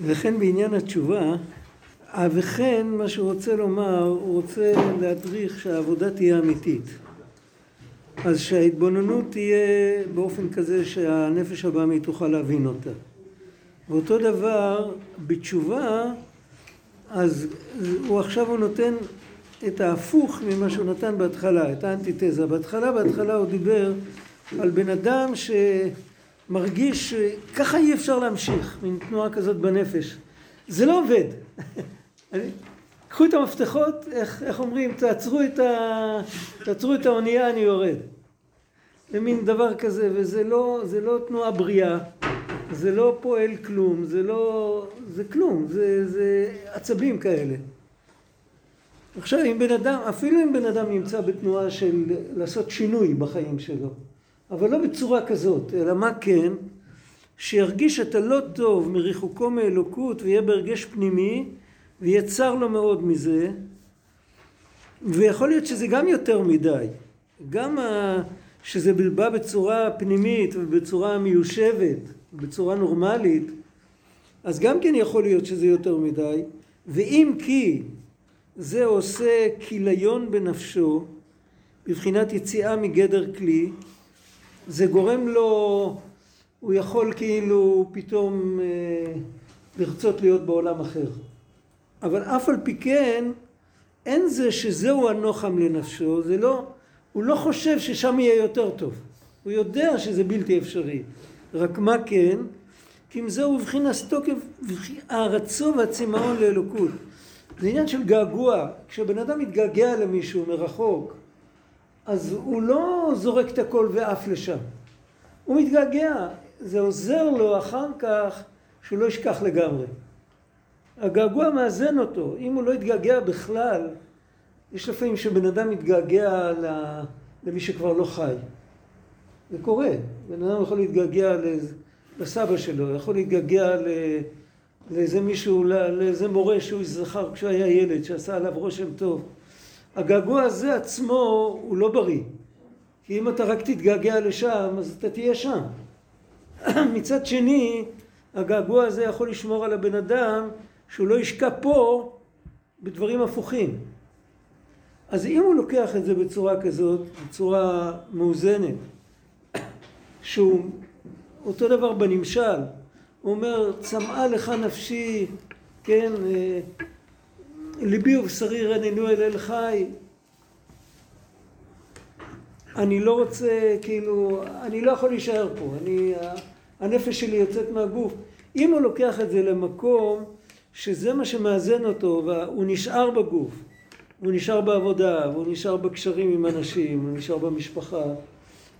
וכן בעניין התשובה, וכן מה שהוא רוצה לומר, הוא רוצה להדריך שהעבודה תהיה אמיתית. אז שההתבוננות תהיה באופן כזה שהנפש הבאמית תוכל להבין אותה. ואותו דבר בתשובה, אז הוא עכשיו הוא נותן את ההפוך ממה שהוא נתן בהתחלה, את האנטיתזה. בהתחלה, בהתחלה הוא דיבר על בן אדם שמרגיש שככה אי אפשר להמשיך, מין תנועה כזאת בנפש. זה לא עובד. קחו את המפתחות, איך, איך אומרים, תעצרו את, ה... תעצרו את האונייה, אני יורד. זה מין דבר כזה, וזה לא, זה לא תנועה בריאה, זה לא פועל כלום, זה לא... זה כלום, זה, זה עצבים כאלה. עכשיו, אם בן אדם, אפילו אם בן אדם נמצא בתנועה של לעשות שינוי בחיים שלו, אבל לא בצורה כזאת, אלא מה כן? שירגיש את הלא טוב מריחוקו מאלוקות ויהיה בהרגש פנימי ויהיה צר לו מאוד מזה ויכול להיות שזה גם יותר מדי גם. שזה בא בצורה פנימית ובצורה מיושבת בצורה נורמלית אז גם כן יכול להיות שזה יותר מדי ואם כי זה עושה כיליון בנפשו בבחינת יציאה מגדר כלי זה גורם לו הוא יכול כאילו פתאום אה, לרצות להיות בעולם אחר. אבל אף על פי כן, אין זה שזהו הנוחם לנפשו, זה לא, הוא לא חושב ששם יהיה יותר טוב. הוא יודע שזה בלתי אפשרי. רק מה כן? כי אם זהו בבחינת תוקף הערצו והצמאון לאלוקות. זה עניין של געגוע. כשבן אדם מתגעגע למישהו מרחוק, אז הוא לא זורק את הכל ועף לשם. הוא מתגעגע. זה עוזר לו אחר כך שהוא לא ישכח לגמרי. הגעגוע מאזן אותו. אם הוא לא יתגעגע בכלל, יש לפעמים שבן אדם מתגעגע למי שכבר לא חי. זה קורה. בן אדם יכול להתגעגע לסבא שלו, יכול להתגעגע לאיזה מישהו, לאיזה מורה שהוא זכר כשהוא היה ילד, שעשה עליו רושם טוב. הגעגוע הזה עצמו הוא לא בריא. כי אם אתה רק תתגעגע לשם, אז אתה תהיה שם. מצד שני, הגעגוע הזה יכול לשמור על הבן אדם שהוא לא ישקע פה בדברים הפוכים. אז אם הוא לוקח את זה בצורה כזאת, בצורה מאוזנת, שהוא אותו דבר בנמשל, הוא אומר, צמאה לך נפשי, כן, ליבי ובשרי רננו אל אל חי, אני לא רוצה, כאילו, אני לא יכול להישאר פה, אני, הנפש שלי יוצאת מהגוף. אם הוא לוקח את זה למקום שזה מה שמאזן אותו, והוא נשאר בגוף, הוא נשאר בעבודה, והוא נשאר בקשרים עם אנשים, הוא נשאר במשפחה,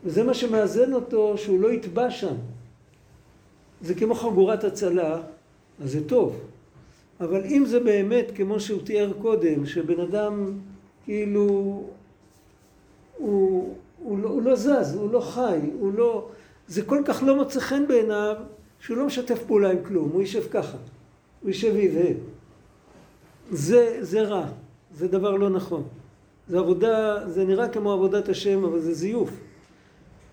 וזה מה שמאזן אותו שהוא לא יטבע שם. זה כמו חגורת הצלה, אז זה טוב. אבל אם זה באמת, כמו שהוא תיאר קודם, שבן אדם כאילו הוא, הוא, לא, הוא לא זז, הוא לא חי, הוא לא... זה כל כך לא מוצא חן בעיניו, שהוא לא משתף פעולה עם כלום, הוא יישב ככה, הוא יישב ויבהה. זה, זה רע, זה דבר לא נכון. זה עבודה, זה נראה כמו עבודת השם, אבל זה זיוף.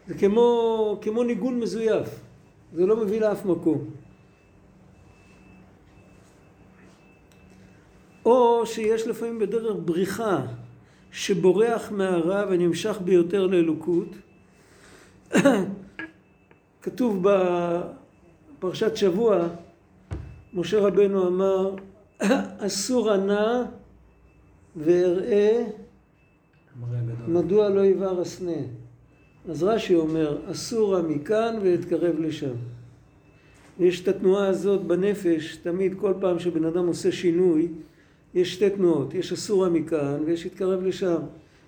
זה כמו, כמו ניגון מזויף, זה לא מביא לאף מקום. או שיש לפעמים בדרך בריחה שבורח מהרע ונמשך ביותר לאלוקות. כתוב בפרשת שבוע, משה רבנו אמר, אסור ענה ואראה מדוע לא יבער הסנה. אז רש"י אומר, אסורה מכאן ואתקרב לשם. יש את התנועה הזאת בנפש, תמיד כל פעם שבן אדם עושה שינוי, יש שתי תנועות, יש אסורה מכאן ויש התקרב לשם.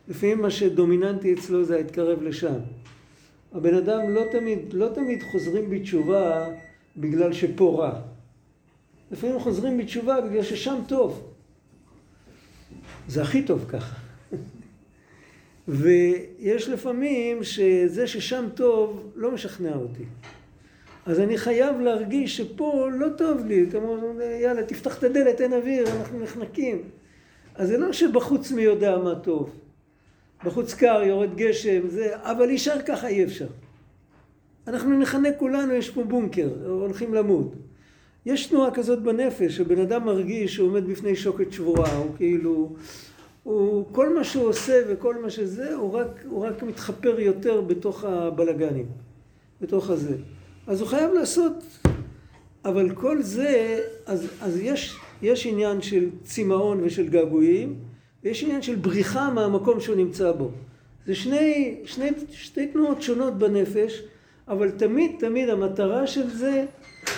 לפעמים מה שדומיננטי אצלו זה ההתקרב לשם. הבן אדם לא תמיד, לא תמיד חוזרים בתשובה בגלל שפה רע. לפעמים חוזרים בתשובה בגלל ששם טוב. זה הכי טוב ככה. ויש לפעמים שזה ששם טוב לא משכנע אותי. אז אני חייב להרגיש שפה לא טוב לי, כמו יאללה תפתח את הדלת אין אוויר אנחנו נחנקים. אז זה לא שבחוץ מי יודע מה טוב. בחוץ קר, יורד גשם, זה, אבל להישאר ככה אי אפשר. אנחנו נחנק כולנו, יש פה בונקר, הולכים למות. יש תנועה כזאת בנפש, שבן אדם מרגיש שהוא עומד בפני שוקת שבורה, הוא כאילו, הוא, כל מה שהוא עושה וכל מה שזה, הוא רק, הוא רק מתחפר יותר בתוך הבלגנים, בתוך הזה. אז הוא חייב לעשות, אבל כל זה, אז, אז יש, יש עניין של צמאון ושל געגועים, ויש עניין של בריחה מהמקום שהוא נמצא בו. זה שני, שני, שתי תנועות שונות בנפש, אבל תמיד תמיד המטרה של זה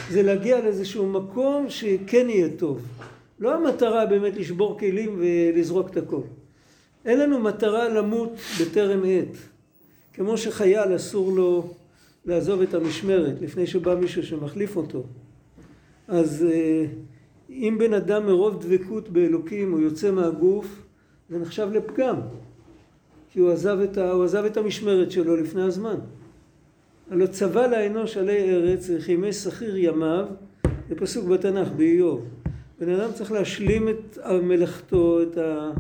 זה להגיע לאיזשהו מקום שכן יהיה טוב. לא המטרה באמת לשבור כלים ולזרוק את הכל. אין לנו מטרה למות בטרם עת. כמו שחייל אסור לו לעזוב את המשמרת לפני שבא מישהו שמחליף אותו. אז אה, אם בן אדם מרוב דבקות באלוקים הוא יוצא מהגוף, זה נחשב לפגם. כי הוא עזב את, ה, הוא עזב את המשמרת שלו לפני הזמן. הלא צבא לאנוש עלי ארץ וכימי שכיר ימיו, זה פסוק בתנ"ך באיוב. בן אדם צריך להשלים את מלאכתו, את ה...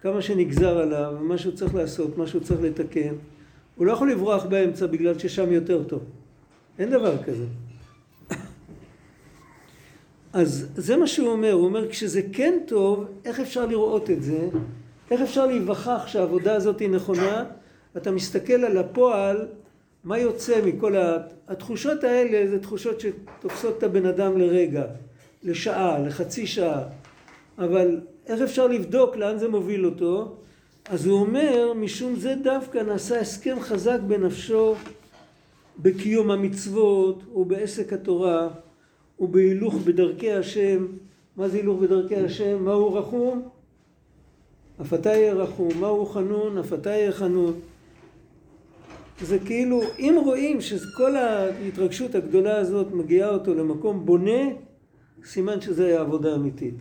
כמה שנגזר עליו, מה שהוא צריך לעשות, מה שהוא צריך לתקן. הוא לא יכול לברוח באמצע בגלל ששם יותר טוב. אין דבר כזה. אז זה מה שהוא אומר, הוא אומר כשזה כן טוב, איך אפשר לראות את זה? איך אפשר להיווכח שהעבודה הזאת היא נכונה? אתה מסתכל על הפועל, מה יוצא מכל ה... התחושות האלה זה תחושות שתופסות את הבן אדם לרגע, לשעה, לחצי שעה, אבל איך אפשר לבדוק לאן זה מוביל אותו? אז הוא אומר, משום זה דווקא נעשה הסכם חזק בנפשו בקיום המצוות ובעסק התורה ובהילוך בדרכי השם. מה זה הילוך בדרכי השם? מהו רחום? אף אתה יהיה רחום. מהו חנון? אף אתה יהיה חנון. זה כאילו, אם רואים שכל ההתרגשות הגדולה הזאת מגיעה אותו למקום בונה, סימן שזה היה עבודה אמיתית.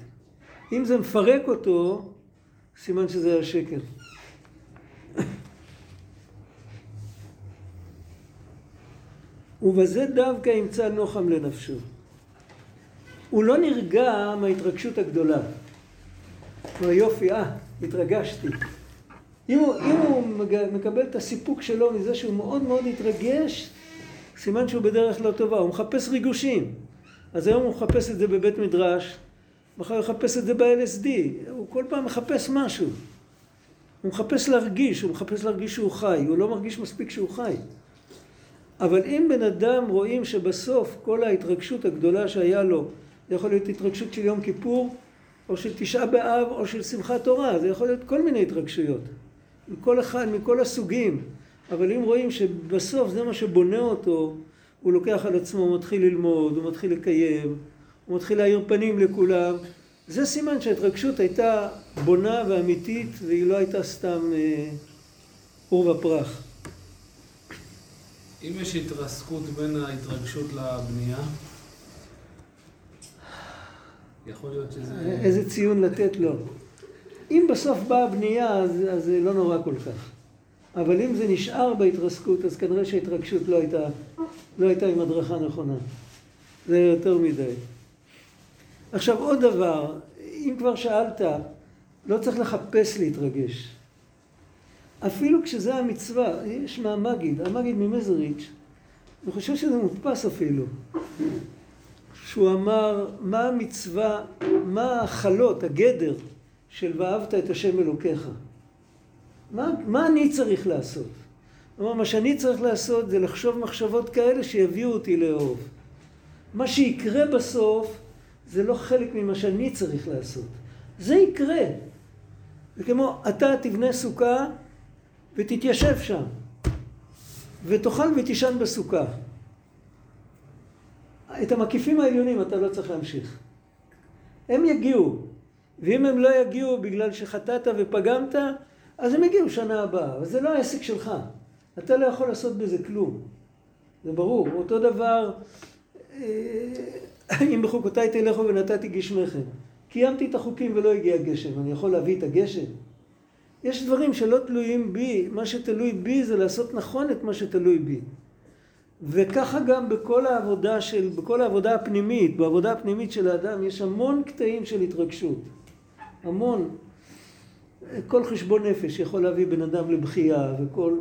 אם זה מפרק אותו, סימן שזה היה שקר. ובזה דווקא ימצא נוחם לנפשו. הוא לא נרגע מההתרגשות הגדולה. הוא יופי, אה, התרגשתי. אם הוא, אם הוא מקבל את הסיפוק שלו מזה שהוא מאוד מאוד התרגש, סימן שהוא בדרך לא טובה, הוא מחפש ריגושים. אז היום הוא מחפש את זה בבית מדרש, מחר יחפש את זה ב-LSD, הוא כל פעם מחפש משהו. הוא מחפש להרגיש, הוא מחפש להרגיש שהוא חי, הוא לא מרגיש מספיק שהוא חי. אבל אם בן אדם רואים שבסוף כל ההתרגשות הגדולה שהיה לו, זה יכול להיות התרגשות של יום כיפור, או של תשעה באב, או של שמחת תורה, זה יכול להיות כל מיני התרגשויות. מכל אחד, מכל הסוגים. אבל אם רואים שבסוף זה מה שבונה אותו, הוא לוקח על עצמו, הוא מתחיל ללמוד, הוא מתחיל לקיים, הוא מתחיל להאיר פנים לכולם, זה סימן שההתרגשות הייתה בונה ואמיתית, והיא לא הייתה סתם אה, עור ופרח. אם יש התרסקות בין ההתרגשות לבנייה, יכול להיות שזה... איזה ציון לתת לו. אם בסוף באה הבנייה, אז, אז זה לא נורא כל כך. אבל אם זה נשאר בהתרסקות, אז כנראה שההתרגשות לא הייתה, לא הייתה עם הדרכה נכונה. זה יותר מדי. עכשיו עוד דבר, אם כבר שאלת, לא צריך לחפש להתרגש. אפילו כשזה המצווה, יש מהמגיד, המגיד ממזריץ', אני חושב שזה מודפס אפילו, שהוא אמר מה המצווה, מה החלות, הגדר של ואהבת את השם אלוקיך. מה, מה אני צריך לעשות? כלומר, מה שאני צריך לעשות זה לחשוב מחשבות כאלה שיביאו אותי לאהוב. מה שיקרה בסוף זה לא חלק ממה שאני צריך לעשות. זה יקרה. זה כמו, אתה תבנה סוכה ותתיישב שם, ותאכל ותישן בסוכה. את המקיפים העליונים אתה לא צריך להמשיך. הם יגיעו, ואם הם לא יגיעו בגלל שחטאת ופגמת, אז הם יגיעו שנה הבאה, אבל זה לא העסק שלך. אתה לא יכול לעשות בזה כלום. זה ברור. אותו דבר, אה, אם בחוקותיי תלכו ונתתי גשמכם. קיימתי את החוקים ולא הגיע גשם, אני יכול להביא את הגשם? יש דברים שלא תלויים בי, מה שתלוי בי זה לעשות נכון את מה שתלוי בי. וככה גם בכל העבודה של, בכל העבודה הפנימית, בעבודה הפנימית של האדם יש המון קטעים של התרגשות. המון. כל חשבון נפש יכול להביא בן אדם לבכייה וכל...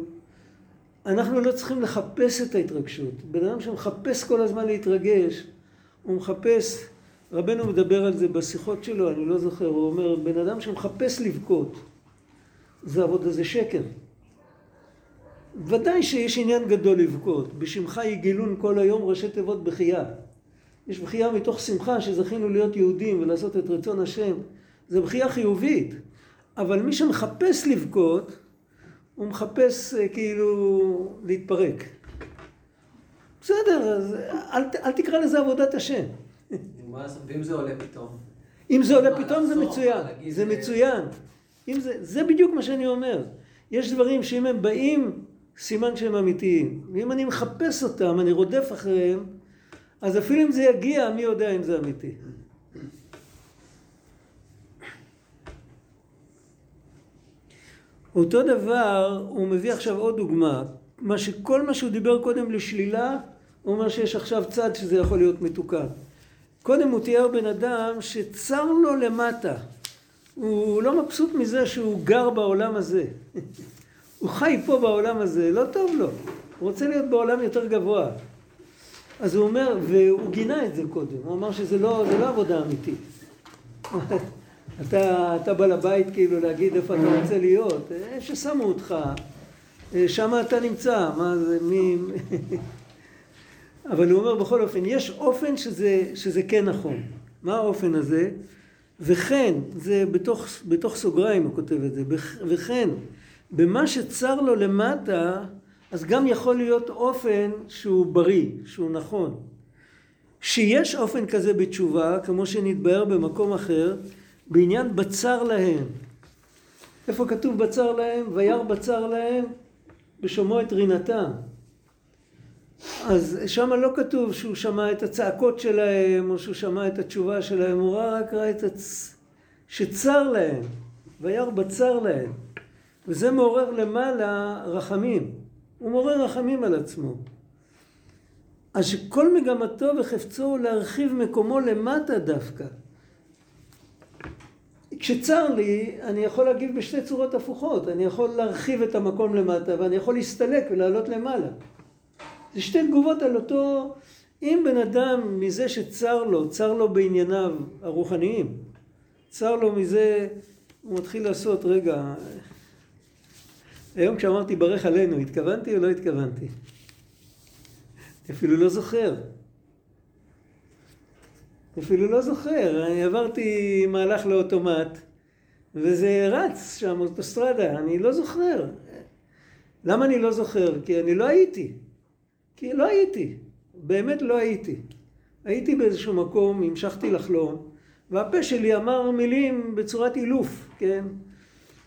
אנחנו לא צריכים לחפש את ההתרגשות. בן אדם שמחפש כל הזמן להתרגש, הוא מחפש רבנו מדבר על זה בשיחות שלו, אני לא זוכר, הוא אומר, בן אדם שמחפש לבכות, זה עבודה, זה שקר. ודאי שיש עניין גדול לבכות. בשמך יגילון כל היום ראשי תיבות בחייה. יש בחייה מתוך שמחה שזכינו להיות יהודים ולעשות את רצון השם. זה בחייה חיובית. אבל מי שמחפש לבכות, הוא מחפש אה, כאילו להתפרק. בסדר, אז אל, אל תקרא לזה עבודת השם. ואם זה עולה פתאום? אם זה עולה פתאום זה מצוין, זה מצוין. זה, זה בדיוק מה שאני אומר. יש דברים שאם הם באים, סימן שהם אמיתיים. ואם אני מחפש אותם, אני רודף אחריהם, אז אפילו אם זה יגיע, מי יודע אם זה אמיתי. אותו דבר, הוא מביא עכשיו עוד דוגמה. מה שכל מה שהוא דיבר קודם לשלילה, הוא אומר שיש עכשיו צד שזה יכול להיות מתוקן. קודם הוא תיאר בן אדם שצר לו למטה. הוא לא מבסוט מזה שהוא גר בעולם הזה. הוא חי פה בעולם הזה, לא טוב לו. הוא רוצה להיות בעולם יותר גבוה. אז הוא אומר, והוא גינה את זה קודם, הוא אמר שזה לא, לא עבודה אמיתית. אתה, אתה בא לבית כאילו להגיד איפה אתה רוצה להיות, איפה ששמו אותך, שם אתה נמצא, מה זה, מי... אבל הוא אומר בכל אופן, יש אופן שזה, שזה כן נכון. מה האופן הזה? וכן, זה בתוך, בתוך סוגריים הוא כותב את זה, וכן, במה שצר לו למטה, אז גם יכול להיות אופן שהוא בריא, שהוא נכון. שיש אופן כזה בתשובה, כמו שנתבהר במקום אחר, בעניין בצר להם. איפה כתוב בצר להם? וירא בצר להם בשומעו את רינתם. אז שם לא כתוב שהוא שמע את הצעקות שלהם, או שהוא שמע את התשובה שלהם, הוא רק ראה את הצ... שצר להם, וירא בצר להם. וזה מעורר למעלה רחמים. הוא מעורר רחמים על עצמו. אז שכל מגמתו וחפצו הוא להרחיב מקומו למטה דווקא. כשצר לי, אני יכול להגיב בשתי צורות הפוכות. אני יכול להרחיב את המקום למטה, ואני יכול להסתלק ולעלות למעלה. זה שתי תגובות על אותו... אם בן אדם מזה שצר לו, צר לו בענייניו הרוחניים, צר לו מזה, הוא מתחיל לעשות, רגע, היום כשאמרתי ברך עלינו, התכוונתי או לא התכוונתי? אפילו לא זוכר. אפילו לא זוכר. אני עברתי מהלך לאוטומט, וזה רץ שם, אוטוסטרדה, אני לא זוכר. למה אני לא זוכר? כי אני לא הייתי. כי לא הייתי. באמת לא הייתי. הייתי באיזשהו מקום, המשכתי לחלום, והפה שלי אמר מילים בצורת אילוף, כן?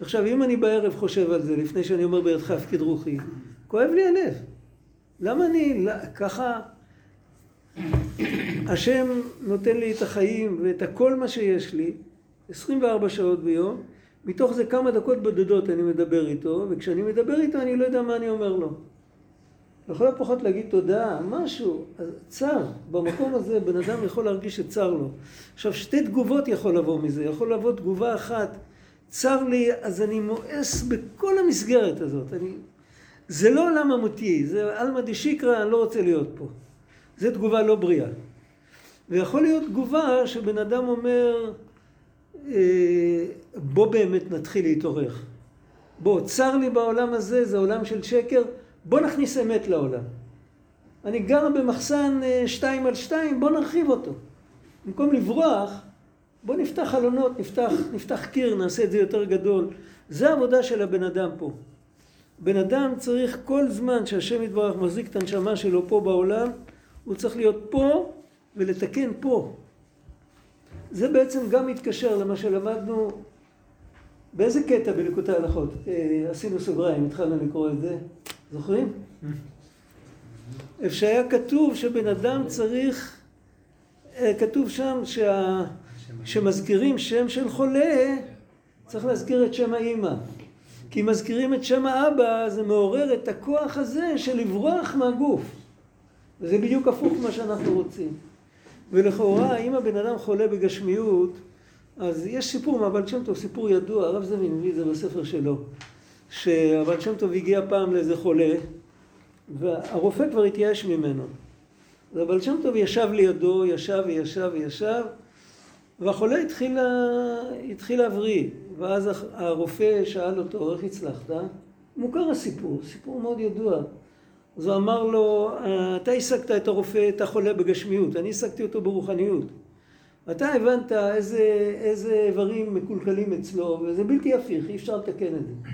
עכשיו, אם אני בערב חושב על זה, לפני שאני אומר בידך הפקיד רוחי, כואב לי הלב. למה אני לא, ככה... השם נותן לי את החיים ואת הכל מה שיש לי, 24 שעות ביום, מתוך זה כמה דקות בודדות אני מדבר איתו, וכשאני מדבר איתו אני לא יודע מה אני אומר לו. לכל הפחות להגיד תודה, משהו, צר, במקום הזה בן אדם יכול להרגיש שצר לו. עכשיו, שתי תגובות יכול לבוא מזה, יכול לבוא תגובה אחת צר לי, אז אני מואס בכל המסגרת הזאת. אני... זה לא עולם אמותי, זה עלמא דשיקרא, אני לא רוצה להיות פה. זו תגובה לא בריאה. ויכול להיות תגובה שבן אדם אומר, אה, בוא באמת נתחיל להתעורר. בוא, צר לי בעולם הזה, זה עולם של שקר, בוא נכניס אמת לעולם. אני גר במחסן אה, שתיים על שתיים, בוא נרחיב אותו. במקום לברוח, בוא נפתח חלונות, נפתח, נפתח קיר, נעשה את זה יותר גדול. זה העבודה של הבן אדם פה. בן אדם צריך כל זמן שהשם יתברך מחזיק את הנשמה שלו פה בעולם, הוא צריך להיות פה ולתקן פה. זה בעצם גם מתקשר למה שלמדנו, באיזה קטע בליקוטי ההלכות? אה, עשינו סוגריים, התחלנו לקרוא את זה, זוכרים? איפה שהיה כתוב שבן אדם צריך, אה, כתוב שם שה... כשמזכירים שם של חולה, צריך להזכיר את שם האימא. כי מזכירים את שם האבא, זה מעורר את הכוח הזה של לברוח מהגוף. וזה בדיוק הפוך ממה שאנחנו רוצים. ולכאורה, אם הבן אדם חולה בגשמיות, אז יש סיפור מהבעל שם טוב, סיפור ידוע, הרב זמין מביא את זה בספר שלו, שהבעל שם טוב הגיע פעם לאיזה חולה, והרופא כבר התייאש ממנו. אז הבעל שם טוב ישב לידו, ישב וישב וישב, והחולה התחיל, התחיל להבריא, ואז הרופא שאל אותו, איך הצלחת? מוכר הסיפור, סיפור מאוד ידוע. אז הוא אמר לו, אתה השגת את הרופא, את החולה בגשמיות, אני השגתי אותו ברוחניות. אתה הבנת איזה, איזה איברים מקולקלים אצלו, וזה בלתי הפיך, אי אפשר לתקן את זה.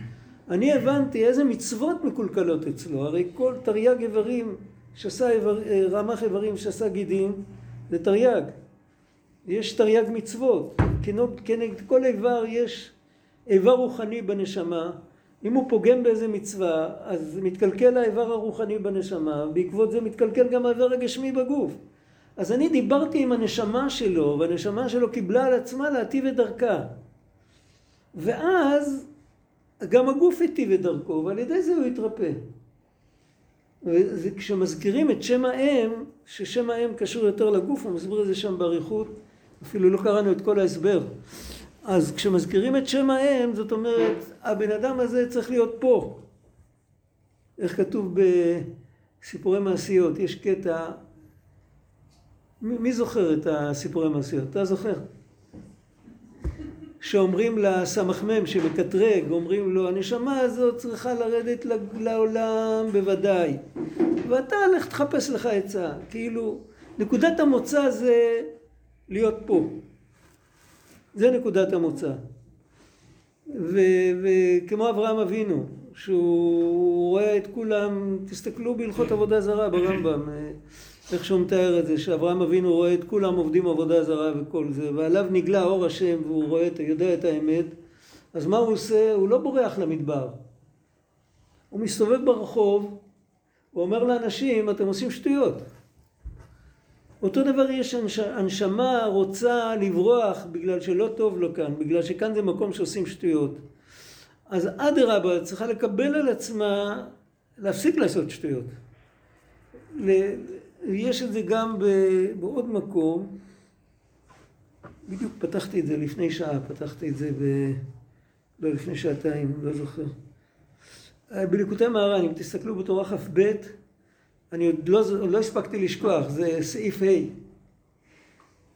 אני הבנתי איזה מצוות מקולקלות אצלו, הרי כל תרי"ג איברים שעשה איבר, רמ"ח איברים שעשה גידים, זה תרי"ג. יש תרי"ג מצוות, כנגד כל איבר יש איבר רוחני בנשמה, אם הוא פוגם באיזה מצווה, אז מתקלקל האיבר הרוחני בנשמה, בעקבות זה מתקלקל גם האיבר הגשמי בגוף. אז אני דיברתי עם הנשמה שלו, והנשמה שלו קיבלה על עצמה להטיב את דרכה. ואז גם הגוף היטיב את דרכו, ועל ידי זה הוא התרפא. וכשמזכירים את שם האם, ששם האם קשור יותר לגוף, הוא מסביר את זה שם באריכות, אפילו לא קראנו את כל ההסבר. אז כשמזכירים את שם האם, זאת אומרת, הבן אדם הזה צריך להיות פה. איך כתוב בסיפורי מעשיות, יש קטע, מי, זוכר את הסיפורי מעשיות? אתה זוכר? שאומרים לסמ"ם שמקטרג, אומרים לו, הנשמה הזאת צריכה לרדת לעולם בוודאי. ואתה הולך תחפש לך עצה. כאילו, נקודת המוצא זה להיות פה. זה נקודת המוצא. וכמו אברהם אבינו, שהוא רואה את כולם, תסתכלו בהלכות עבודה זרה ברמב"ם, איך שהוא מתאר את זה, שאברהם אבינו רואה את כולם עובדים עבודה זרה וכל זה, ועליו נגלה אור השם והוא רואה, יודע את האמת, אז מה הוא עושה? הוא לא בורח למדבר. הוא מסתובב ברחוב, הוא אומר לאנשים, אתם עושים שטויות. אותו דבר יש הנשמה רוצה לברוח בגלל שלא טוב לו כאן, בגלל שכאן זה מקום שעושים שטויות. אז אדרבה צריכה לקבל על עצמה להפסיק לעשות שטויות. יש את זה גם בעוד מקום, בדיוק פתחתי את זה לפני שעה, פתחתי את זה ב... לא לפני שעתיים, לא זוכר. בליקוטי מהר"ן, אם תסתכלו בתורה כ"ב, אני עוד לא, לא הספקתי לשכוח, זה סעיף ה'.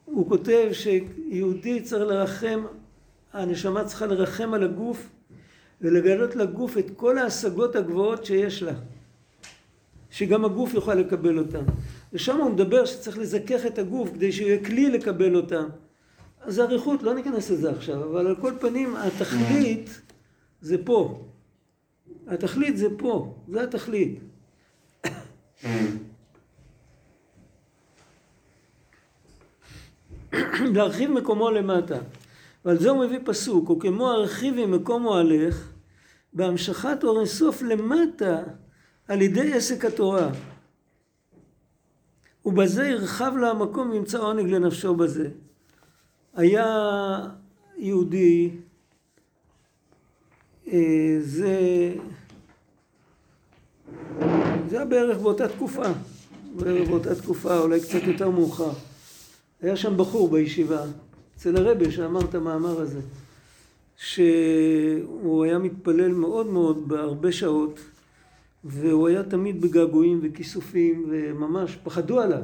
הוא כותב שיהודי צריך לרחם, הנשמה צריכה לרחם על הגוף ולגלות לגוף את כל ההשגות הגבוהות שיש לה. שגם הגוף יוכל לקבל אותן. ושם הוא מדבר שצריך לזכך את הגוף כדי שיהיה כלי לקבל אותן. אז זה אריכות, לא ניכנס לזה עכשיו, אבל על כל פנים התכלית זה פה. התכלית זה פה, זה התכלית. להרחיב מקומו למטה. ועל זה הוא מביא פסוק, וכמו הרחיבי מקומו הלך, בהמשכת אור אינסוף למטה על ידי עסק התורה. ובזה ירחב לו המקום וימצא עונג לנפשו בזה. היה יהודי, אה, זה זה היה בערך באותה תקופה, בערך באותה תקופה, אולי קצת יותר מאוחר. היה שם בחור בישיבה, אצל הרבה שאמר את המאמר הזה, שהוא היה מתפלל מאוד מאוד בהרבה שעות, והוא היה תמיד בגעגועים וכיסופים, וממש פחדו עליו,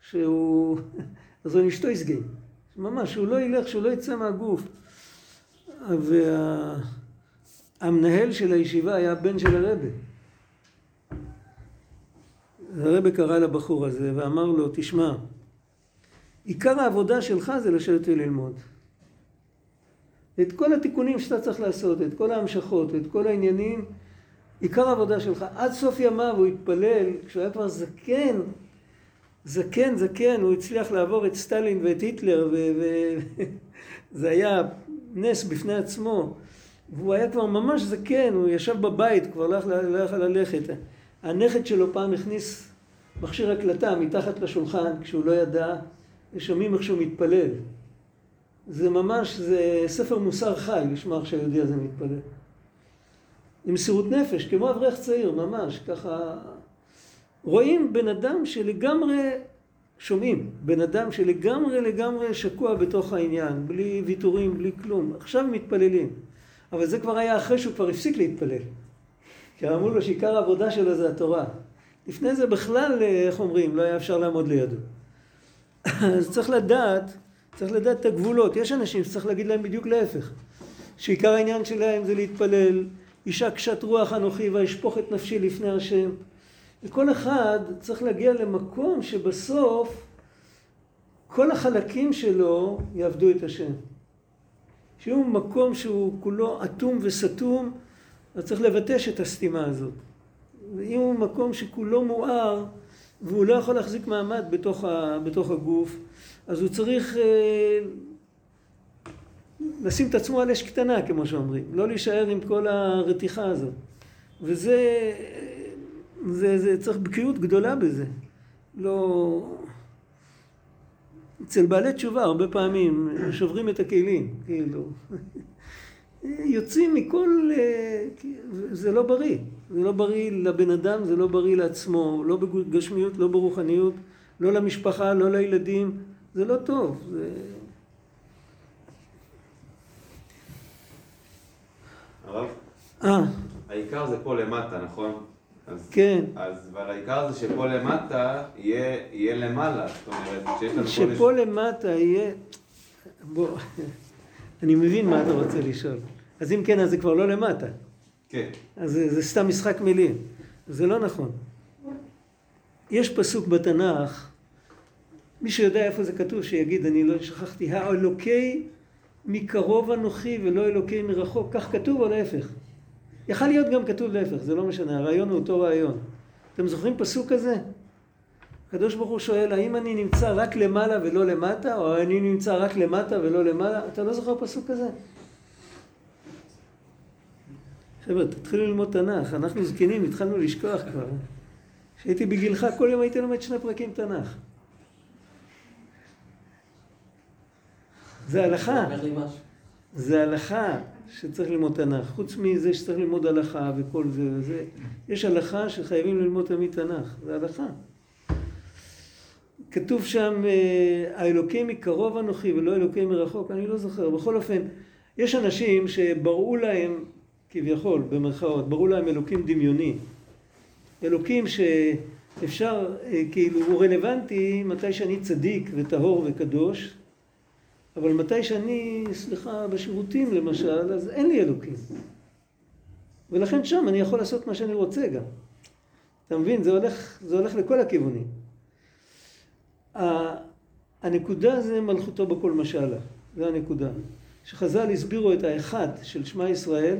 שהוא... אז הוא אשתו יסגי, ממש, שהוא לא ילך, שהוא לא יצא מהגוף. והמנהל של הישיבה היה הבן של הרבה. הרבי קרא לבחור הזה ואמר לו, תשמע, עיקר העבודה שלך זה לשבת וללמוד. את כל התיקונים שאתה צריך לעשות, את כל ההמשכות, את כל העניינים, עיקר העבודה שלך. עד סוף ימיו הוא התפלל, כשהוא היה כבר זקן, זקן, זקן, הוא הצליח לעבור את סטלין ואת היטלר, וזה היה נס בפני עצמו. והוא היה כבר ממש זקן, הוא ישב בבית, כבר לא יכול ללכת. הנכד שלו פעם הכניס מכשיר הקלטה מתחת לשולחן כשהוא לא ידע, ושומעים איך שהוא מתפלל. זה ממש, זה ספר מוסר חי לשמוע איך שהיהודי הזה מתפלל. עם מסירות נפש, כמו אברך צעיר, ממש, ככה... רואים בן אדם שלגמרי שומעים, בן אדם שלגמרי לגמרי שקוע בתוך העניין, בלי ויתורים, בלי כלום. עכשיו מתפללים. אבל זה כבר היה אחרי שהוא כבר הפסיק להתפלל. כי אמרו לו שעיקר העבודה שלו זה התורה. לפני זה בכלל, איך אומרים, לא היה אפשר לעמוד לידו. אז צריך לדעת צריך לדעת את הגבולות. יש אנשים שצריך להגיד להם בדיוק להפך. שעיקר העניין שלהם זה להתפלל, אישה קשת רוח אנוכי ואשפוך את נפשי לפני השם. וכל אחד צריך להגיע למקום שבסוף כל החלקים שלו יעבדו את השם. שהוא מקום שהוא כולו אטום וסתום, אז צריך לבטש את הסתימה הזאת. ואם הוא מקום שכולו מואר והוא לא יכול להחזיק מעמד בתוך, ה, בתוך הגוף, אז הוא צריך אה, לשים את עצמו על אש קטנה, כמו שאומרים, לא להישאר עם כל הרתיחה הזאת. וזה, זה, זה צריך בקיאות גדולה בזה. לא... אצל בעלי תשובה הרבה פעמים שוברים את הכלים, כאילו. יוצאים מכל... אה, זה לא בריא. זה לא בריא לבן אדם, זה לא בריא לעצמו, לא בגשמיות, לא ברוחניות, לא למשפחה, לא לילדים. זה לא טוב. זה... הרב? אה. העיקר זה פה למטה, נכון? אז, כן. אז, אבל העיקר זה שפה למטה יהיה, יהיה למעלה, זאת אומרת, שיש לנו שפה פה... למטה יהיה... בוא, אני מבין מה אתה רוצה לשאול. אז אם כן, אז זה כבר לא למטה. כן. אז זה, זה סתם משחק מילים. זה לא נכון. יש פסוק בתנ"ך, מי שיודע איפה זה כתוב, שיגיד, אני לא שכחתי, האלוקי מקרוב אנוכי ולא אלוקי מרחוק, כך כתוב או להפך? יכל להיות גם כתוב להפך, זה לא משנה, הרעיון הוא אותו רעיון. אתם זוכרים פסוק כזה? הקדוש ברוך הוא שואל, האם אני נמצא רק למעלה ולא למטה, או אני נמצא רק למטה ולא למעלה? אתה לא זוכר פסוק כזה? חבר'ה, תתחילו ללמוד תנ"ך, אנחנו זקנים, התחלנו לשכוח כבר. כשהייתי בגילך, כל יום הייתי לומד שני פרקים תנ"ך. זה הלכה. זה הלכה שצריך ללמוד תנ"ך. חוץ מזה שצריך ללמוד הלכה וכל זה וזה, יש הלכה שחייבים ללמוד תמיד תנ"ך. זה הלכה. כתוב שם, אה, האלוקים מקרוב אנוכי ולא אלוקים מרחוק, אני לא זוכר. בכל אופן, יש אנשים שבראו להם, כביכול, במרכאות, בראו להם אלוקים דמיוני. אלוקים שאפשר, אה, כאילו, הוא רלוונטי מתי שאני צדיק וטהור וקדוש, אבל מתי שאני, סליחה, בשירותים למשל, אז אין לי אלוקים. ולכן שם אני יכול לעשות מה שאני רוצה גם. אתה מבין? זה הולך, זה הולך לכל הכיוונים. הנקודה זה מלכותו בכל משלה. זה הנקודה. כשחז"ל הסבירו את האחד של שמע ישראל,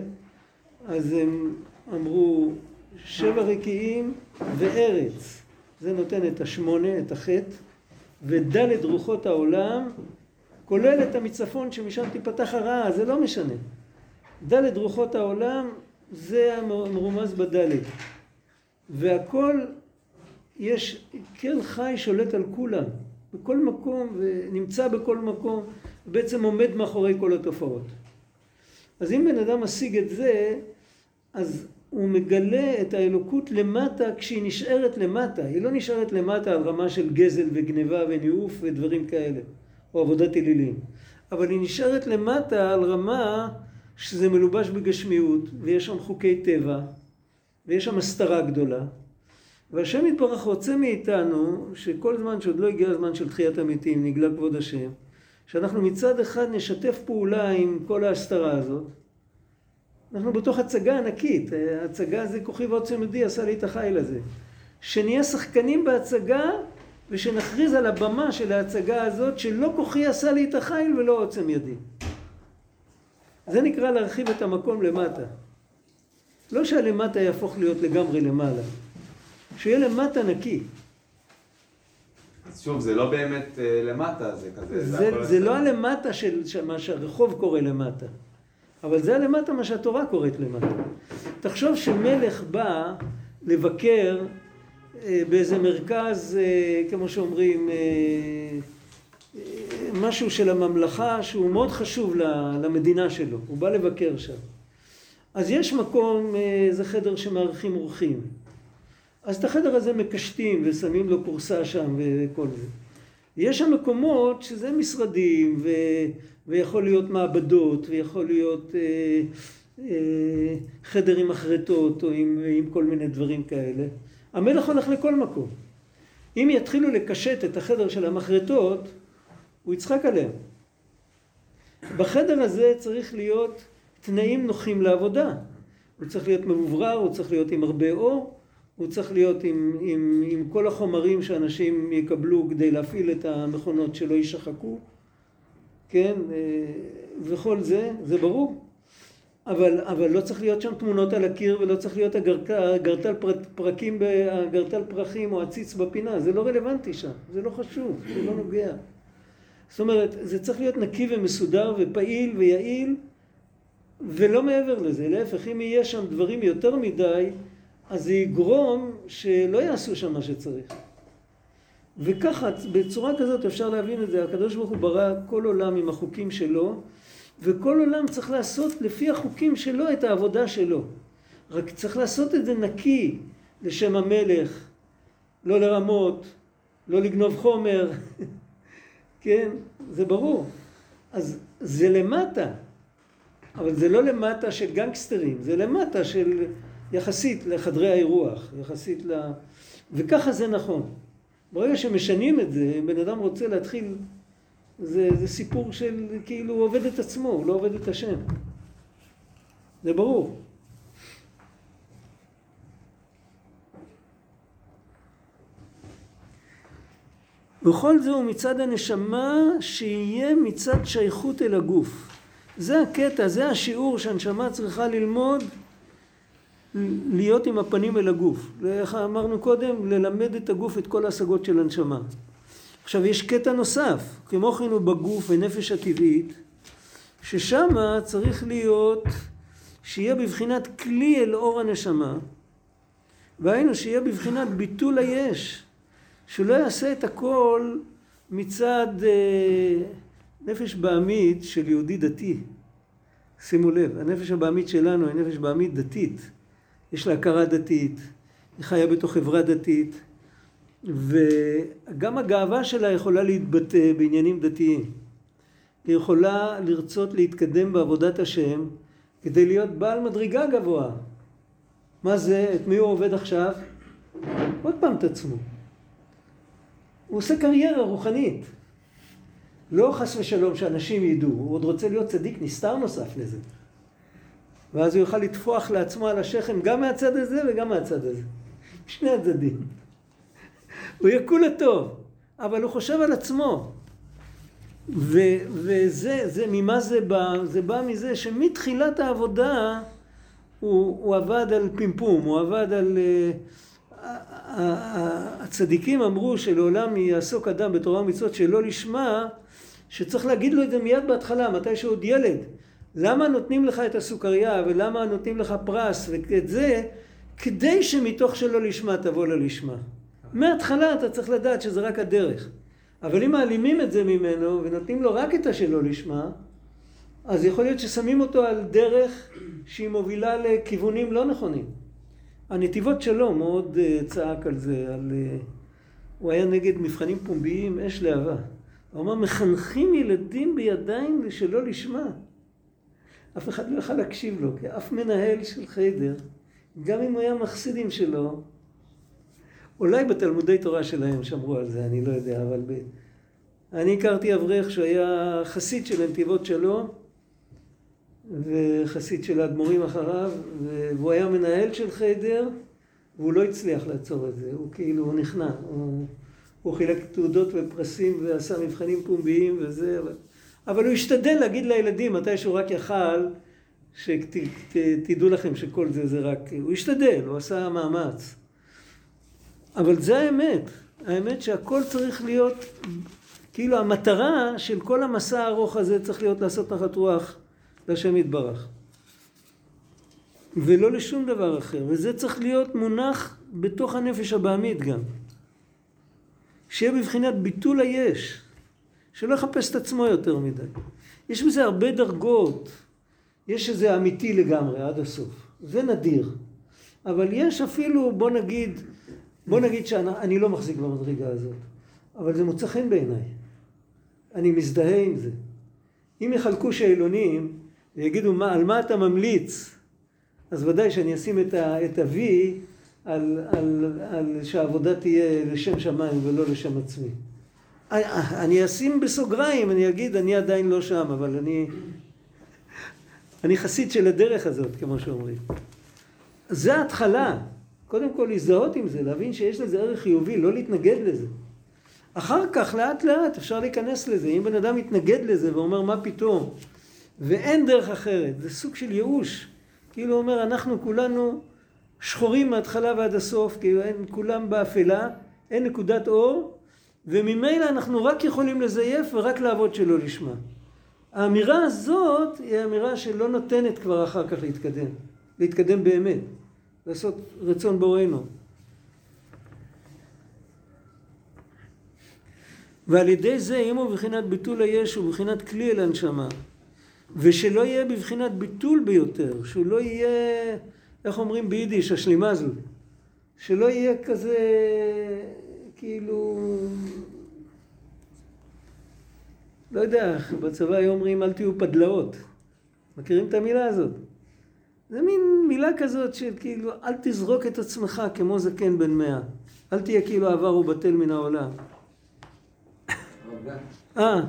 אז הם אמרו שבע רקיעים וארץ. זה נותן את השמונה, את החטא, ודלת רוחות העולם כולל את המצפון שמשם תיפתח הרעה, זה לא משנה. דלת רוחות העולם זה המרומז בדלת. והכל, יש קרן חי שולט על כולם, בכל מקום ונמצא בכל מקום, ובעצם עומד מאחורי כל התופעות. אז אם בן אדם משיג את זה, אז הוא מגלה את האלוקות למטה כשהיא נשארת למטה. היא לא נשארת למטה על רמה של גזל וגניבה וניאוף ודברים כאלה. או עבודת אלילים. אבל היא נשארת למטה על רמה שזה מלובש בגשמיות, ויש שם חוקי טבע, ויש שם הסתרה גדולה. והשם יתברך רוצה מאיתנו, שכל זמן שעוד לא הגיע הזמן של תחיית המתים, נגלה כבוד השם, שאנחנו מצד אחד נשתף פעולה עם כל ההסתרה הזאת. אנחנו בתוך הצגה ענקית, הצגה זה כוכי ועוצם ידי עשה לי את החיל הזה. שנהיה שחקנים בהצגה ושנכריז על הבמה של ההצגה הזאת שלא כוחי עשה לי את החיל ולא עוצם ידי. זה נקרא להרחיב את המקום למטה. לא שהלמטה יהפוך להיות לגמרי למעלה, שיהיה למטה נקי. אז שוב, זה לא באמת uh, למטה, זה כזה... זה, זה, זה לא הלמטה של, של מה שהרחוב קורא למטה, אבל זה הלמטה מה שהתורה קוראת למטה. תחשוב שמלך בא לבקר אה, באיזה מרכז, אה, כמו שאומרים, אה, משהו של הממלכה שהוא מאוד חשוב למדינה שלו, הוא בא לבקר שם. אז יש מקום, זה חדר שמארחים אורחים. אז את החדר הזה מקשטים ושמים לו כורסה שם וכל זה. יש שם מקומות שזה משרדים ו... ויכול להיות מעבדות ויכול להיות אה, אה, חדר עם החרטות או עם, עם כל מיני דברים כאלה. המלך הולך לכל מקום. אם יתחילו לקשט את החדר של המחרטות, הוא יצחק עליהם. בחדר הזה צריך להיות תנאים נוחים לעבודה. הוא צריך להיות מבוברר, הוא צריך להיות עם הרבה אור, הוא צריך להיות עם, עם, עם כל החומרים שאנשים יקבלו כדי להפעיל את המכונות שלא יישחקו, כן, אה, וכל זה, זה ברור. אבל, אבל לא צריך להיות שם תמונות על הקיר ולא צריך להיות הגרטל פרקים, הגרטל פרחים או הציץ בפינה, זה לא רלוונטי שם, זה לא חשוב, זה לא נוגע. זאת אומרת, זה צריך להיות נקי ומסודר ופעיל ויעיל ולא מעבר לזה, להפך, אם יהיה שם דברים יותר מדי, אז זה יגרום שלא יעשו שם מה שצריך. וככה, בצורה כזאת אפשר להבין את זה, הקדוש ברוך הוא ברא כל עולם עם החוקים שלו, וכל עולם צריך לעשות לפי החוקים שלו את העבודה שלו. רק צריך לעשות את זה נקי לשם המלך, לא לרמות, לא לגנוב חומר, כן? זה ברור. אז זה למטה, אבל זה לא למטה של גנגסטרים, זה למטה של יחסית לחדרי האירוח, יחסית ל... וככה זה נכון. ברגע שמשנים את זה, אם בן אדם רוצה להתחיל, זה, זה סיפור של כאילו הוא עובד את עצמו, הוא לא עובד את השם. זה ברור. וכל זה הוא מצד הנשמה שיהיה מצד שייכות אל הגוף. זה הקטע, זה השיעור שהנשמה צריכה ללמוד להיות עם הפנים אל הגוף. איך אמרנו קודם? ללמד את הגוף את כל ההשגות של הנשמה. עכשיו יש קטע נוסף, כמו כן הוא בגוף ונפש הטבעית, ששם צריך להיות, שיהיה בבחינת כלי אל אור הנשמה, והיינו שיהיה בבחינת ביטול היש, שלא יעשה את הכל מצד אה, נפש בעמית של יהודי דתי. שימו לב, הנפש הבעמית שלנו היא נפש בעמית דתית. יש לה הכרה דתית, היא חיה בתוך חברה דתית, וגם הגאווה שלה יכולה להתבטא בעניינים דתיים. היא יכולה לרצות להתקדם בעבודת השם כדי להיות בעל מדרגה גבוהה. מה זה? את מי הוא עובד עכשיו? עוד פעם את עצמו. הוא עושה קריירה רוחנית. לא חס ושלום שאנשים ידעו, הוא עוד רוצה להיות צדיק נסתר נוסף לזה. ואז הוא יוכל לטפוח לעצמו על השכם גם מהצד הזה וגם מהצד הזה. שני הצדדים. הוא יהיה כולה טוב, אבל הוא חושב על עצמו. ו- וזה, זה, ממה זה בא? זה בא מזה שמתחילת העבודה הוא, הוא עבד על פימפום, הוא עבד על... Uh, הצדיקים אמרו שלעולם יעסוק אדם בתורה ומצוות שלא לשמה, שצריך להגיד לו את זה מיד בהתחלה, מתי שהוא עוד ילד. למה נותנים לך את הסוכריה ולמה נותנים לך פרס ואת זה, כדי שמתוך שלא לשמה תבוא ללשמה. מההתחלה אתה צריך לדעת שזה רק הדרך. אבל אם מעלימים את זה ממנו ונותנים לו רק את השלא לשמה, אז יכול להיות ששמים אותו על דרך שהיא מובילה לכיוונים לא נכונים. הנתיבות שלו מאוד uh, צעק על זה, על, uh, הוא היה נגד מבחנים פומביים, אש להבה. הוא אמר, מחנכים ילדים בידיים שלא לשמה. אף אחד לא יכל להקשיב לו, כי אף מנהל של חיידר, גם אם הוא היה מחסידים שלו, אולי בתלמודי תורה שלהם שמרו על זה, אני לא יודע, אבל ב... אני הכרתי אברך שהיה חסיד של הנתיבות שלו, וחסיד של האדמו"רים אחריו, והוא היה מנהל של חיידר, והוא לא הצליח לעצור את זה, הוא כאילו, הוא נכנע, הוא, הוא חילק תעודות ופרסים ועשה מבחנים פומביים וזה, אבל... אבל הוא השתדל להגיד לילדים מתי שהוא רק יכל, שתדעו לכם שכל זה זה רק, הוא השתדל, הוא עשה מאמץ. אבל זה האמת, האמת שהכל צריך להיות, כאילו המטרה של כל המסע הארוך הזה צריך להיות לעשות נחת רוח להשם יתברך. ולא לשום דבר אחר, וזה צריך להיות מונח בתוך הנפש הבעמית גם. שיהיה בבחינת ביטול היש. שלא יחפש את עצמו יותר מדי. יש בזה הרבה דרגות. יש איזה אמיתי לגמרי עד הסוף. זה נדיר. אבל יש אפילו, בוא נגיד, בוא נגיד שאני לא מחזיק במדרגה הזאת. אבל זה מוצא חן בעיניי. אני מזדהה עם זה. אם יחלקו שאלונים ויגידו מה, על מה אתה ממליץ, אז ודאי שאני אשים את ה-V על, על, על שהעבודה תהיה לשם שמיים ולא לשם עצמי. אני אשים בסוגריים, אני אגיד, אני עדיין לא שם, אבל אני... אני חסיד של הדרך הזאת, כמו שאומרים. זה ההתחלה. קודם כל להזדהות עם זה, להבין שיש לזה ערך חיובי, לא להתנגד לזה. אחר כך, לאט לאט, אפשר להיכנס לזה. אם בן אדם מתנגד לזה ואומר, מה פתאום? ואין דרך אחרת, זה סוג של ייאוש. כאילו אומר, אנחנו כולנו שחורים מההתחלה ועד הסוף, כאילו אין, כולם באפלה, אין נקודת אור, וממילא אנחנו רק יכולים לזייף ורק לעבוד שלא לשמה. האמירה הזאת היא אמירה שלא נותנת כבר אחר כך להתקדם, להתקדם באמת, לעשות רצון בוראנו. ועל ידי זה, אם הוא בבחינת ביטול היש, הוא בבחינת כלי אל הנשמה. ושלא יהיה בבחינת ביטול ביותר, שהוא לא יהיה, איך אומרים ביידיש, השלימה זו. שלא יהיה כזה, כאילו, לא יודע, בצבא היום אומרים אל תהיו פדלאות. מכירים את המילה הזאת? זה מין מילה כזאת של כאילו, אל תזרוק את עצמך כמו זקן בן מאה. אל תהיה כאילו עבר ובטל מן העולם. אה.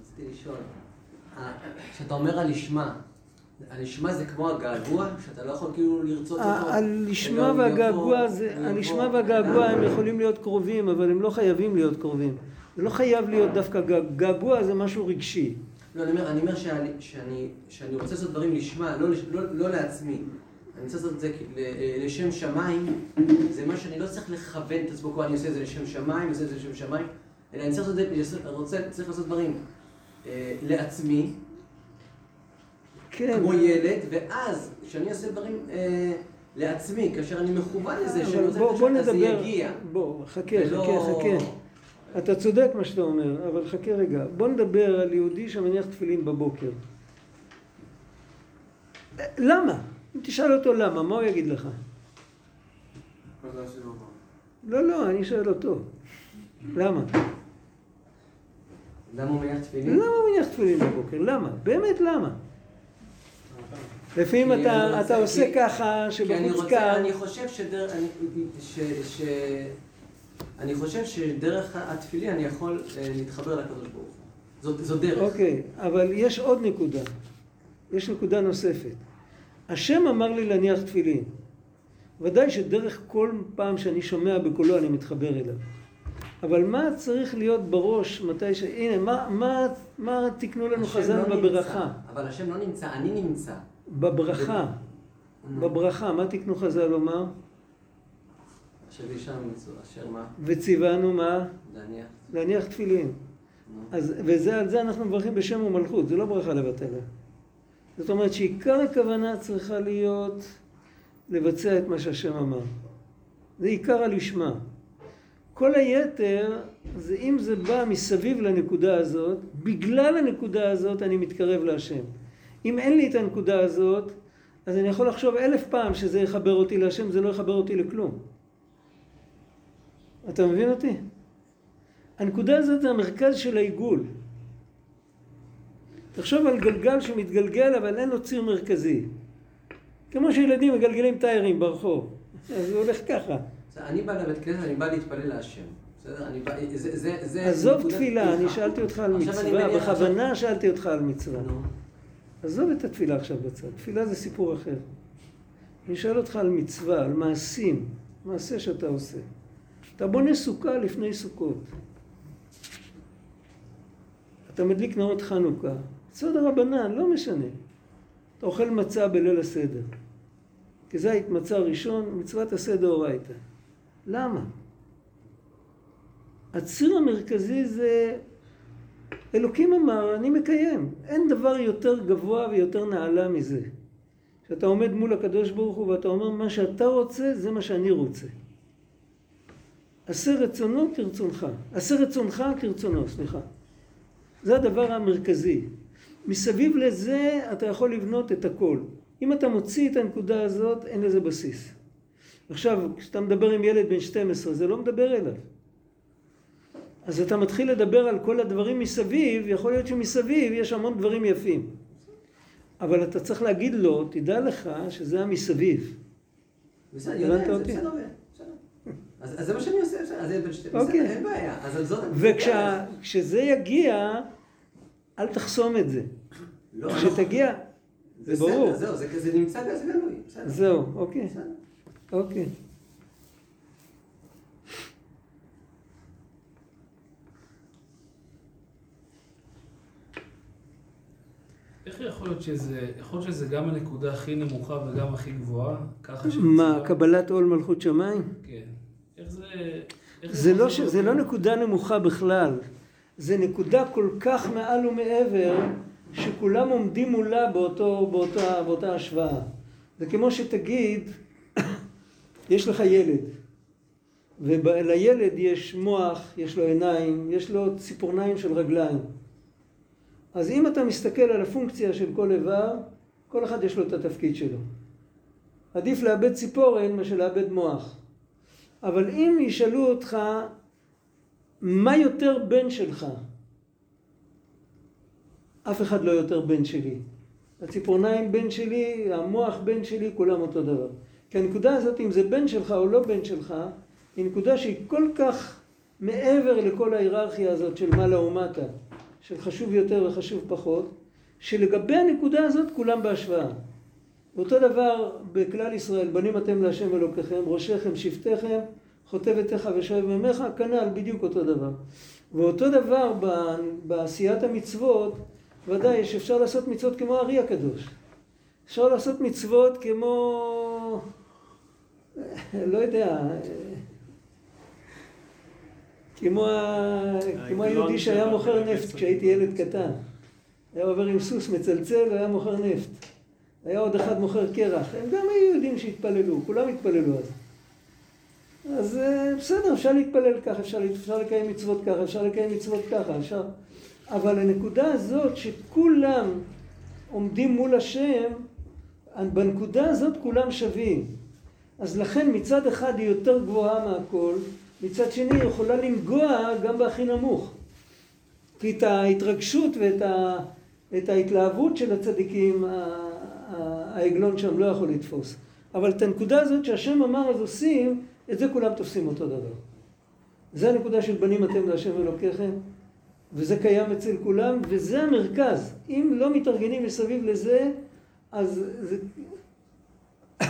רציתי לשאול. כשאתה אומר הלשמה, הלשמה זה כמו הגעגוע, שאתה לא יכול כאילו לרצות אותו? הלשמה והגעגוע, זה, הלשמה והגעגוע הם יכולים להיות קרובים, אבל הם לא חייבים להיות קרובים. זה לא חייב להיות דווקא געגוע, זה משהו רגשי. לא, אני אומר, אני אומר שאני, שאני, שאני רוצה לעשות דברים לשמה, לא, לא, לא לעצמי. אני רוצה לעשות את זה לשם שמיים, זה מה שאני לא צריך לכוון את עצמו, אני עושה את זה לשם שמיים, אני עושה את זה לשם שמיים, אלא אני צריך לעשות, זה, רוצה, צריך לעשות דברים אה, לעצמי, כן. כמו ילד, ואז כשאני אעשה דברים אה, לעצמי, כאשר אני מכוון לזה, שאני רוצה בוא, בוא זה יגיע. בוא, חכה, ולא... חכה, חכה. אתה צודק מה שאתה אומר, אבל חכה רגע. בוא נדבר על יהודי שמניח תפילין בבוקר. למה? אם תשאל אותו למה, מה הוא יגיד לך? לא, לא, אני שואל אותו. למה? למה הוא מניח תפילין? למה הוא מניח תפילין בבוקר? למה? באמת למה? לפעמים אתה, אתה עושה ככה שבחוץ קר... אני חושב. אני חושב שדרך התפילין אני יכול אה, להתחבר לקדוש ברוך הוא. זו דרך. אוקיי, אבל יש עוד נקודה. יש נקודה נוספת. השם אמר לי להניח תפילין. ודאי שדרך כל פעם שאני שומע בקולו אני מתחבר אליו. אבל מה צריך להיות בראש מתי ש... הנה, מה, מה, מה תקנו לנו חז"ל לא בברכה? נמצא, אבל השם לא נמצא, אני נמצא. בברכה. בברכה, מה תקנו חז"ל לומר? אשר אישה מצווה, אשר מה? וציוונו מה? להניח. להניח תפילין. אז, ועל זה אנחנו מברכים בשם ומלכות, זה לא ברכה לבטלה. זאת אומרת שעיקר הכוונה צריכה להיות לבצע את מה שהשם אמר. זה עיקר הלשמה. כל היתר, זה אם זה בא מסביב לנקודה הזאת, בגלל הנקודה הזאת אני מתקרב להשם. אם אין לי את הנקודה הזאת, אז אני יכול לחשוב אלף פעם שזה יחבר אותי להשם, זה לא יחבר אותי לכלום. אתה מבין אותי? הנקודה הזאת זה המרכז של העיגול. תחשוב על גלגל שמתגלגל אבל אין לו ציר מרכזי. כמו שילדים מגלגלים טיירים ברחוב. אז הוא הולך ככה. אני בא לבית כנסת, אני בא להתפלל להשם. עזוב תפילה, אני שאלתי אותך על מצווה, בכוונה שאלתי אותך על מצווה. עזוב את התפילה עכשיו בצד, תפילה זה סיפור אחר. אני שואל אותך על מצווה, על מעשים, מעשה שאתה עושה. אתה בונה סוכה לפני סוכות. אתה מדליק נאות חנוכה. סדר רבנן, לא משנה. אתה אוכל מצה בליל הסדר. זה מצה ראשון, מצוות הסדר אורייתא. למה? הציר המרכזי זה אלוקים אמר, אני מקיים. אין דבר יותר גבוה ויותר נעלה מזה. שאתה עומד מול הקדוש ברוך הוא ואתה אומר, מה שאתה רוצה, זה מה שאני רוצה. עשה רצונו כרצונך. עשה רצונך כרצונו, סליחה. זה הדבר המרכזי. מסביב לזה אתה יכול לבנות את הכל. אם אתה מוציא את הנקודה הזאת, אין לזה בסיס. עכשיו, כשאתה מדבר עם ילד בן 12, זה לא מדבר אליו. אז אתה מתחיל לדבר על כל הדברים מסביב, יכול להיות שמסביב יש המון דברים יפים. אבל אתה צריך להגיד לו, תדע לך שזה המסביב. בסדר, יודע, זה בסדר. אז אז זה מה שאני עושה, בסדר, אז זה בין שתי... אוקיי. בסדר, אין בעיה. אז על זאת... וכשזה יגיע, אל תחסום את זה. לא, כשתגיע, זה ברור. זהו, זה- זה נמצא כזה גלוי. בסדר. זהו, אוקיי, בסדר. אוקיי. איך יכול להיות שזה, יכול להיות שזה גם הנקודה הכי נמוכה וגם הכי גבוהה? ככה שזה... מה, קבלת עול מלכות שמיים? כן. איך זה... איך זה לא, ש... זה לא נקודה נמוכה בכלל, זה נקודה כל כך מעל ומעבר, שכולם עומדים מולה באותו, באותה, באותה השוואה. זה כמו שתגיד, יש לך ילד, ולילד יש מוח, יש לו עיניים, יש לו ציפורניים של רגליים. אז אם אתה מסתכל על הפונקציה של כל איבר, כל אחד יש לו את התפקיד שלו. עדיף לאבד ציפורן מאשר לאבד מוח. אבל אם ישאלו אותך, מה יותר בן שלך? אף אחד לא יותר בן שלי. הציפורניים בן שלי, המוח בן שלי, כולם אותו דבר. כי הנקודה הזאת, אם זה בן שלך או לא בן שלך, היא נקודה שהיא כל כך מעבר לכל ההיררכיה הזאת של מעלה ומטה, של חשוב יותר וחשוב פחות, שלגבי הנקודה הזאת כולם בהשוואה. ואותו דבר בכלל ישראל, בנים אתם להשם אלוקיכם, ראשיכם, שבטיכם, חוטבתך ושואב ממך, כנ"ל, בדיוק אותו דבר. ואותו דבר בעשיית המצוות, ודאי שאפשר לעשות מצוות כמו הארי הקדוש. אפשר לעשות מצוות כמו, לא יודע, כמו, ה... כמו היהודי שהיה מוכר נפט כשהייתי ילד קטן. היה עובר עם סוס מצלצל והיה מוכר נפט. היה עוד אחד מוכר קרח. הם גם היו יהודים שהתפללו, כולם התפללו אז. אז אה, בסדר, אפשר להתפלל ככה, אפשר, אפשר לקיים מצוות ככה, אפשר לקיים מצוות ככה, אפשר... אבל הנקודה הזאת שכולם עומדים מול השם, בנקודה הזאת כולם שווים. אז לכן מצד אחד היא יותר גבוהה מהכל, מצד שני היא יכולה לנגוע גם בהכי נמוך. כי את ההתרגשות ואת ה, את ההתלהבות של הצדיקים, העגלון שם לא יכול לתפוס. אבל את הנקודה הזאת שהשם אמר אז עושים, את זה כולם תופסים אותו דבר. זה הנקודה של בנים אתם להשם אלוקיכם, וזה קיים אצל כולם, וזה המרכז. אם לא מתארגנים מסביב לזה, אז זה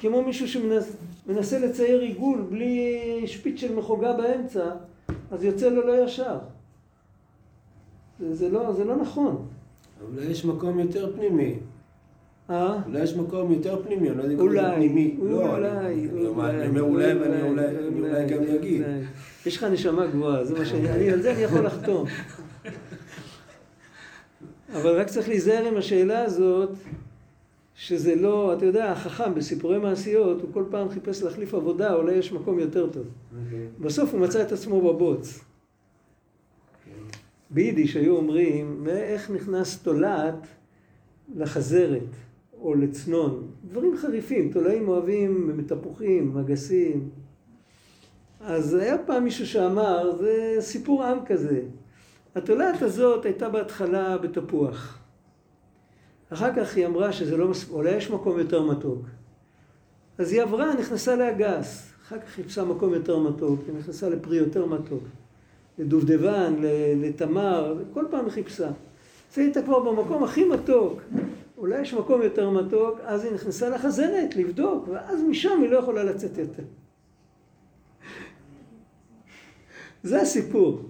כמו מישהו שמנסה לצייר עיגול בלי שפיץ של מחוגה באמצע, אז יוצא לו לא ישר. זה, זה, לא, זה לא נכון. אולי יש מקום יותר פנימי. אה? אולי יש מקום יותר פנימי, אני לא יודע אם זה פנימי. אולי, אולי, אני- אומר אולי ואני אולי גם אגיד. יש לך נשמה גבוהה, זה מה שאני, אני- על זה אני יכול לחתום. אבל רק צריך להיזהר עם השאלה הזאת, שזה לא, אתה יודע, החכם בסיפורי מעשיות, הוא כל פעם חיפש להחליף עבודה, אולי יש מקום יותר טוב. אוקיי. בסוף הוא מצא את עצמו בבוץ. ביידיש היו אומרים, איך נכנס תולעת לחזרת או לצנון? דברים חריפים, תולעים אוהבים תפוחים, מגסים. אז היה פעם מישהו שאמר, זה סיפור עם כזה. התולעת הזאת הייתה בהתחלה בתפוח. אחר כך היא אמרה שזה לא מספיק, אולי יש מקום יותר מתוק. אז היא עברה, נכנסה לאגס. אחר כך חיפשה מקום יותר מתוק, היא נכנסה לפרי יותר מתוק. לדובדבן, לתמר, כל פעם היא חיפשה. היא הייתה כבר במקום הכי מתוק. אולי יש מקום יותר מתוק, אז היא נכנסה לחזרת לבדוק, ואז משם היא לא יכולה לצאת יותר. זה הסיפור.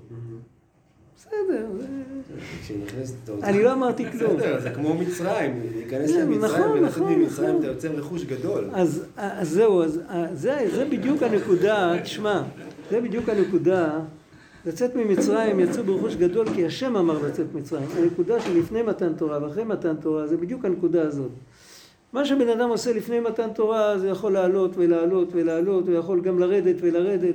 בסדר. אני לא אמרתי כלום. בסדר, זה כמו מצרים, להיכנס כן, למצרים נכון, ולצאת נכון, ממצרים, נכון. אתה יוצר רכוש גדול. אז, זהו, אה, זה בדיוק הנקודה, תשמע, זה בדיוק הנקודה, לצאת ממצרים יצאו ברכוש גדול כי השם אמר לצאת ממצרים. הנקודה שלפני מתן תורה ואחרי מתן תורה זה בדיוק הנקודה הזאת. מה שבן אדם עושה לפני מתן תורה זה יכול לעלות ולעלות ולעלות ויכול גם לרדת ולרדת.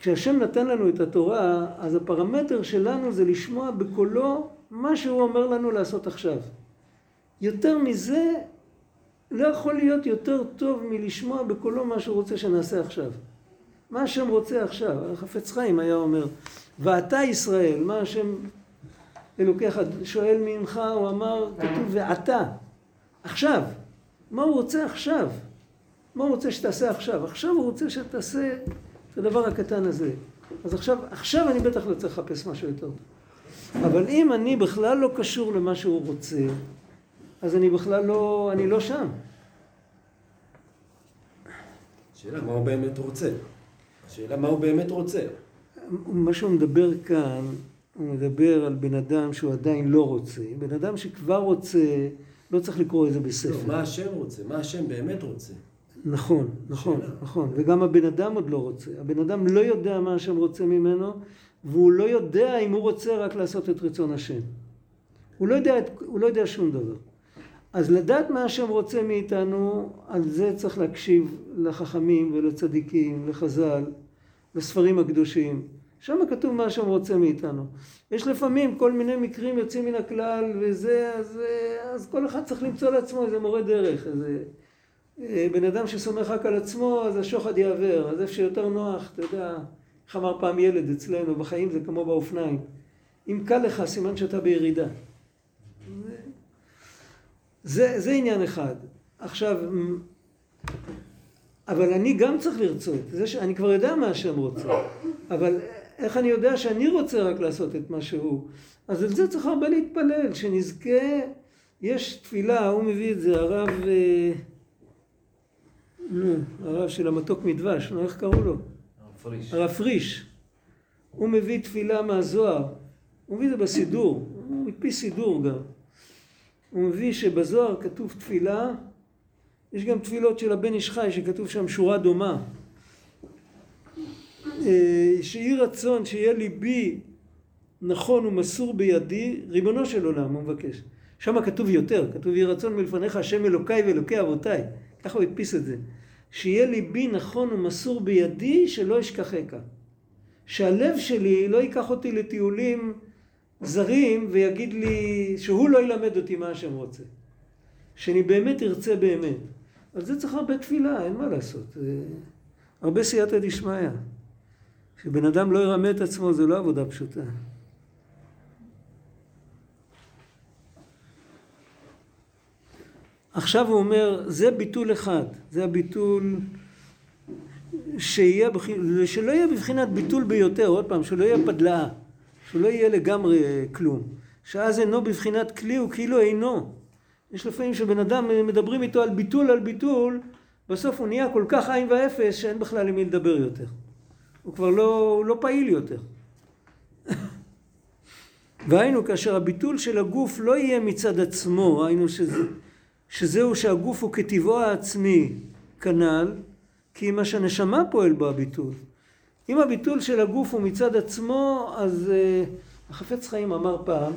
כשהשם נתן לנו את התורה, אז הפרמטר שלנו זה לשמוע בקולו מה שהוא אומר לנו לעשות עכשיו. יותר מזה לא יכול להיות יותר טוב מלשמוע בקולו מה שהוא רוצה שנעשה עכשיו. מה השם רוצה עכשיו? החפץ חיים היה אומר, ואתה ישראל, מה השם אלוקיך שואל ממך, הוא אמר, כתוב ואתה, עכשיו. מה הוא רוצה עכשיו? מה הוא רוצה שתעשה עכשיו? עכשיו הוא רוצה שתעשה את הדבר הקטן הזה. אז עכשיו, עכשיו אני בטח לא צריך לחפש משהו יותר טוב. אבל אם אני בכלל לא קשור למה שהוא רוצה, אז אני בכלל לא, אני לא שם. השאלה מה הוא באמת רוצה. השאלה מה הוא באמת רוצה. מה שהוא מדבר כאן, הוא מדבר על בן אדם שהוא עדיין לא רוצה. בן אדם שכבר רוצה, לא צריך לקרוא את זה לא, בספר. מה השם רוצה? מה השם באמת רוצה? נכון, נכון, שאלה. נכון. וגם הבן אדם עוד לא רוצה. הבן אדם לא יודע מה השם רוצה ממנו, והוא לא יודע אם הוא רוצה רק לעשות את רצון השם. הוא לא יודע, הוא לא יודע שום דבר. אז לדעת מה השם רוצה מאיתנו, על זה צריך להקשיב לחכמים ולצדיקים, לחז"ל, לספרים הקדושים. שם כתוב מה השם רוצה מאיתנו. יש לפעמים כל מיני מקרים יוצאים מן הכלל וזה, אז, אז כל אחד צריך למצוא לעצמו איזה מורה דרך, איזה אה, בן אדם שסומך רק על עצמו, אז השוחד יעוור, אז איפה שיותר נוח, אתה יודע, איך אמר פעם ילד אצלנו, בחיים זה כמו באופניים. אם קל לך, סימן שאתה בירידה. זה, זה עניין אחד. עכשיו, אבל אני גם צריך לרצות. זה ש... אני כבר יודע מה השם רוצה. אבל איך אני יודע שאני רוצה רק לעשות את מה שהוא? אז על זה צריך הרבה להתפלל, שנזכה... יש תפילה, הוא מביא את זה, הרב... אה, נו, הרב של המתוק מדבש, נו, איך קראו לו? הרב פריש. הוא מביא תפילה מהזוהר. הוא מביא את זה בסידור. הוא הדפיס סידור גם. הוא מביא שבזוהר כתוב תפילה, יש גם תפילות של הבן איש חי שכתוב שם שורה דומה. אה, שיהי רצון שיהיה ליבי נכון ומסור בידי, ריבונו של עולם, הוא מבקש. שם כתוב יותר, כתוב יהי רצון מלפניך השם אלוקיי ואלוקי אבותיי. ככה הוא הדפיס את זה. שיהיה ליבי נכון ומסור בידי שלא אשכחך. שהלב שלי לא ייקח אותי לטיולים זרים ויגיד לי שהוא לא ילמד אותי מה השם רוצה. שאני באמת ארצה באמת. על זה צריך הרבה תפילה, אין מה לעשות. הרבה סייעתא דשמיא. שבן אדם לא ירמה את עצמו זה לא עבודה פשוטה. עכשיו הוא אומר, זה ביטול אחד, זה הביטול שיהיה, שלא יהיה בבחינת ביטול ביותר, עוד פעם, שלא יהיה פדלאה, שלא יהיה לגמרי כלום, שאז אינו בבחינת כלי הוא כאילו אינו. יש לפעמים שבן אדם מדברים איתו על ביטול על ביטול, בסוף הוא נהיה כל כך עין ואפס שאין בכלל עם מי לדבר יותר. הוא כבר לא, הוא לא פעיל יותר. והיינו כאשר הביטול של הגוף לא יהיה מצד עצמו, היינו שזה, שזהו שהגוף הוא כטבעו העצמי כנ"ל, כי מה שהנשמה פועל בו הביטול. אם הביטול של הגוף הוא מצד עצמו, אז uh, החפץ חיים אמר פעם,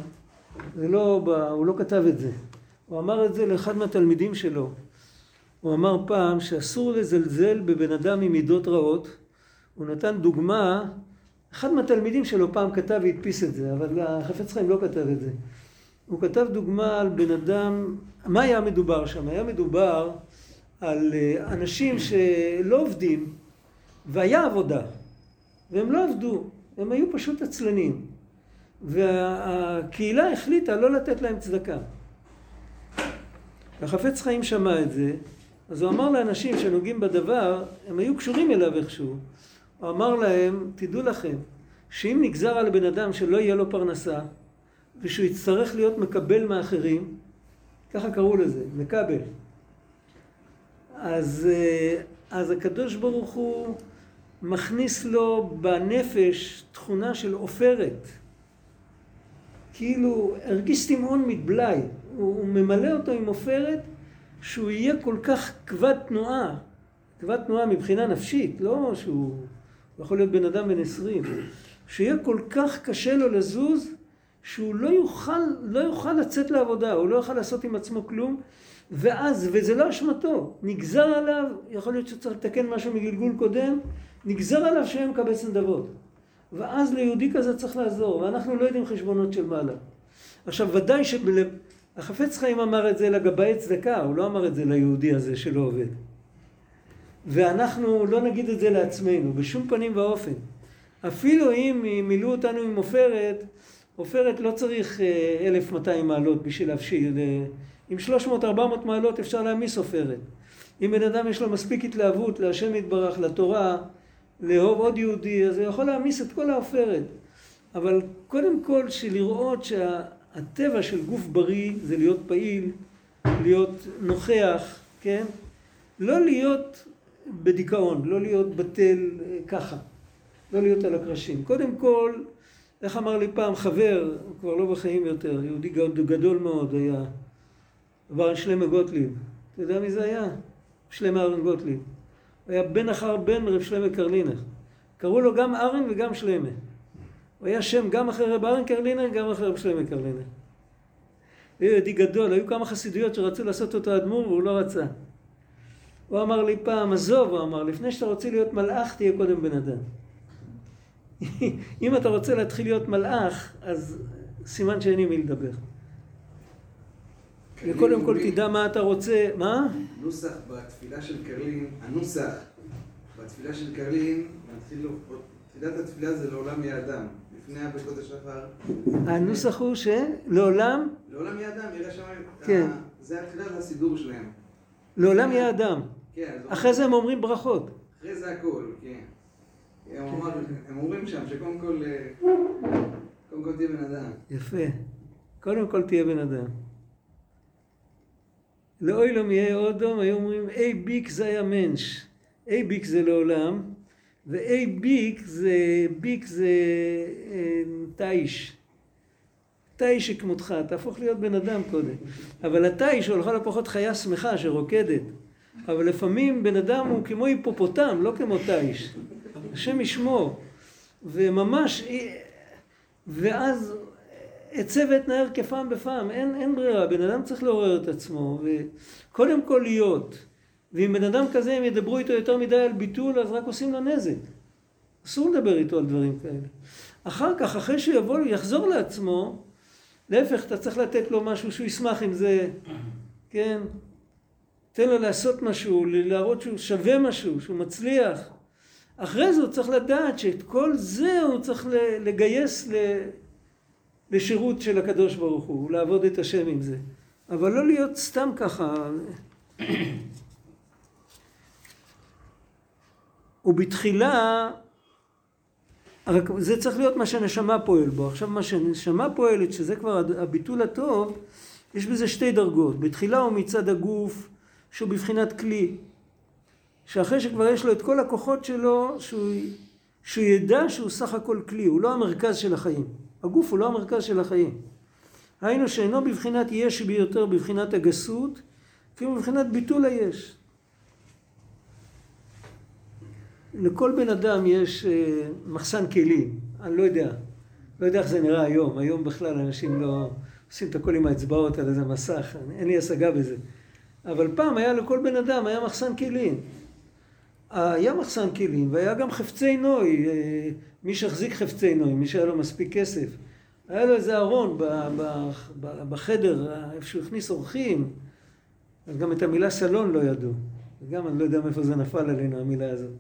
זה לא, הוא לא כתב את זה, הוא אמר את זה לאחד מהתלמידים שלו. הוא אמר פעם שאסור לזלזל בבן אדם עם מידות רעות. הוא נתן דוגמה, אחד מהתלמידים שלו פעם כתב והדפיס את זה, אבל החפץ חיים לא כתב את זה. הוא כתב דוגמה על בן אדם, מה היה מדובר שם? היה מדובר על אה, אנשים שלא עובדים, והיה עבודה, והם לא עבדו, הם היו פשוט עצלנים, והקהילה החליטה לא לתת להם צדקה. החפץ חיים שמע את זה, אז הוא אמר לאנשים שנוגעים בדבר, הם היו קשורים אליו איכשהו, הוא אמר להם, תדעו לכם, שאם נגזר על בן אדם שלא יהיה לו פרנסה, ושהוא יצטרך להיות מקבל מאחרים, ככה קראו לזה, מקבל. אז, אה, אז הקדוש ברוך הוא מכניס לו בנפש תכונה של עופרת. כאילו הרגיש תימהון מבלאי, הוא, הוא ממלא אותו עם עופרת שהוא יהיה כל כך כבד תנועה, כבד תנועה מבחינה נפשית, לא שהוא יכול להיות בן אדם בן עשרים, שיהיה כל כך קשה לו לזוז שהוא לא יוכל, לא יוכל לצאת לעבודה, הוא לא יוכל לעשות עם עצמו כלום, ואז, וזה לא אשמתו, נגזר עליו, יכול להיות שצריך לתקן משהו מגלגול קודם, נגזר עליו שיהיה מקבץ נדבות. ואז ליהודי כזה צריך לעזור, ואנחנו לא יודעים חשבונות של מעלה. עכשיו, ודאי שהחפץ חיים אמר את זה לגבאי צדקה, הוא לא אמר את זה ליהודי הזה שלא עובד. ואנחנו לא נגיד את זה לעצמנו, בשום פנים ואופן. אפילו אם מילאו אותנו עם עופרת, עופרת לא צריך 1,200 מעלות בשביל להבשיל. עם 300-400 מעלות אפשר להעמיס עופרת. אם בן אדם יש לו מספיק התלהבות להשם יתברך, לתורה, לאהוב עוד יהודי, אז הוא יכול להעמיס את כל העופרת. אבל קודם כל שלראות שהטבע של גוף בריא זה להיות פעיל, להיות נוכח, כן? לא להיות בדיכאון, לא להיות בטל אה, ככה, לא להיות על הקרשים. קודם כל, איך אמר לי פעם חבר, הוא כבר לא בחיים יותר, יהודי גדול מאוד היה, עבר שלמה גוטליב. אתה יודע מי זה היה? שלמה ארן גוטליב. היה בן אחר בן רב שלמה קרלינר. קראו לו גם ארן וגם שלמה. הוא היה שם גם אחרי רב ארן קרלינר, גם אחרי רב שלמה קרלינר. הוא יהודי גדול, היו כמה חסידויות שרצו לעשות אותו אדמו"ר והוא לא רצה. הוא אמר לי פעם, עזוב, הוא אמר, לפני שאתה רוצה להיות מלאך, תהיה קודם בן אדם. אם אתה רוצה להתחיל להיות מלאך, אז סימן שאין עם מי לדבר. וקודם כל תדע מה אתה רוצה, מה? נוסח בתפילה של קרלין, הנוסח בתפילה של קרלין, תפילת התפילה זה לעולם אדם, לפני הברכות השחר. הנוסח הוא שלעולם... לעולם אדם, יראה שם... כן. זה התחילת הסידור שלהם. לעולם יהיה אדם. כן. אחרי זה הם אומרים ברכות. אחרי זה הכל, כן. הם, הם אומרים שם שקודם כל, אה, קודם כל תהיה בן אדם. יפה. קודם כל תהיה בן אדם. לאוי לא יהיה אודום, היו אומרים אי ביק זה היה מנש. אי ביק זה לעולם, ואי ביק זה, ביק זה אה, תיש. תיש שכמותך, תהפוך להיות בן אדם קודם. אבל התיש הוא לכל הפחות חיה שמחה שרוקדת. אבל לפעמים בן אדם הוא כמו היפופוטם, לא כמו תיש. השם ישמור. וממש, ואז אצא ואתנער כפעם בפעם, אין, אין ברירה, בן אדם צריך לעורר את עצמו, וקודם כל להיות. ואם בן אדם כזה, הם ידברו איתו יותר מדי על ביטול, אז רק עושים לו נזק. אסור לדבר איתו על דברים כאלה. אחר כך, אחרי שהוא יבוא, יחזור לעצמו, להפך, אתה צריך לתת לו משהו שהוא ישמח עם זה, כן? תן לו לעשות משהו, להראות שהוא שווה משהו, שהוא מצליח. אחרי זה הוא צריך לדעת שאת כל זה הוא צריך לגייס לשירות של הקדוש ברוך הוא, לעבוד את השם עם זה. אבל לא להיות סתם ככה. ובתחילה, זה צריך להיות מה שהנשמה פועל בו. עכשיו מה שהנשמה פועלת, שזה כבר הביטול הטוב, יש בזה שתי דרגות. בתחילה הוא מצד הגוף, שהוא בבחינת כלי. שאחרי שכבר יש לו את כל הכוחות שלו, שהוא, שהוא ידע שהוא סך הכל כלי, הוא לא המרכז של החיים. הגוף הוא לא המרכז של החיים. היינו שאינו בבחינת יש ביותר בבחינת הגסות, אפילו בבחינת ביטול היש. לכל בן אדם יש אה, מחסן כלים, אני לא יודע, לא יודע איך זה נראה היום, היום בכלל אנשים לא עושים את הכל עם האצבעות על איזה מסך, אין לי השגה בזה. אבל פעם היה לכל בן אדם, היה מחסן כלים. היה מחסן כלים והיה גם חפצי נוי, אה, מי שהחזיק חפצי נוי, מי שהיה לו מספיק כסף. היה לו איזה ארון בחדר, איפה שהוא הכניס אורחים, אז גם את המילה סלון לא ידעו. וגם אני לא יודע מאיפה זה נפל עלינו, המילה הזאת.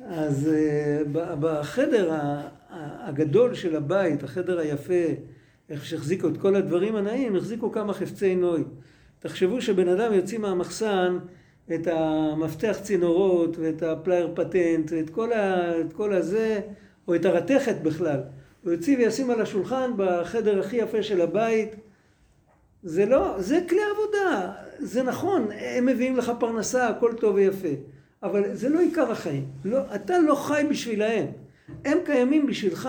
אז אה, בחדר הגדול של הבית, החדר היפה, איך שהחזיקו את כל הדברים הנעים, החזיקו כמה חפצי נוי. תחשבו שבן אדם יוציא מהמחסן את המפתח צינורות ואת הפלייר פטנט ואת כל, ה, כל הזה, או את הרתכת בכלל. הוא יוציא וישים על השולחן בחדר הכי יפה של הבית. זה לא, זה כלי עבודה, זה נכון, הם מביאים לך פרנסה, הכל טוב ויפה. אבל זה לא עיקר החיים. לא, אתה לא חי בשבילהם, הם קיימים בשבילך.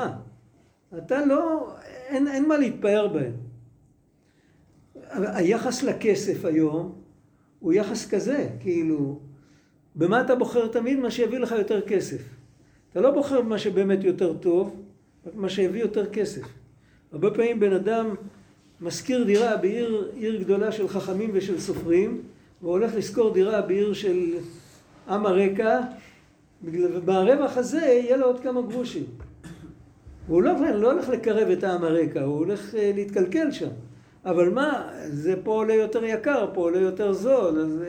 אתה לא, אין, אין מה להתפאר בהם. היחס לכסף היום הוא יחס כזה, כאילו, במה אתה בוחר תמיד? מה שיביא לך יותר כסף. אתה לא בוחר במה שבאמת יותר טוב, רק מה שיביא יותר כסף. הרבה פעמים בן אדם משכיר דירה בעיר עיר גדולה של חכמים ושל סופרים, והולך לשכור דירה בעיר של עם הרקע, וברווח הזה יהיה לו עוד כמה גרושים. הוא לא, לא הולך לקרב את העם הרקע, הוא הולך אה, להתקלקל שם. אבל מה, זה פה עולה יותר יקר, פה עולה יותר זול, אז uh,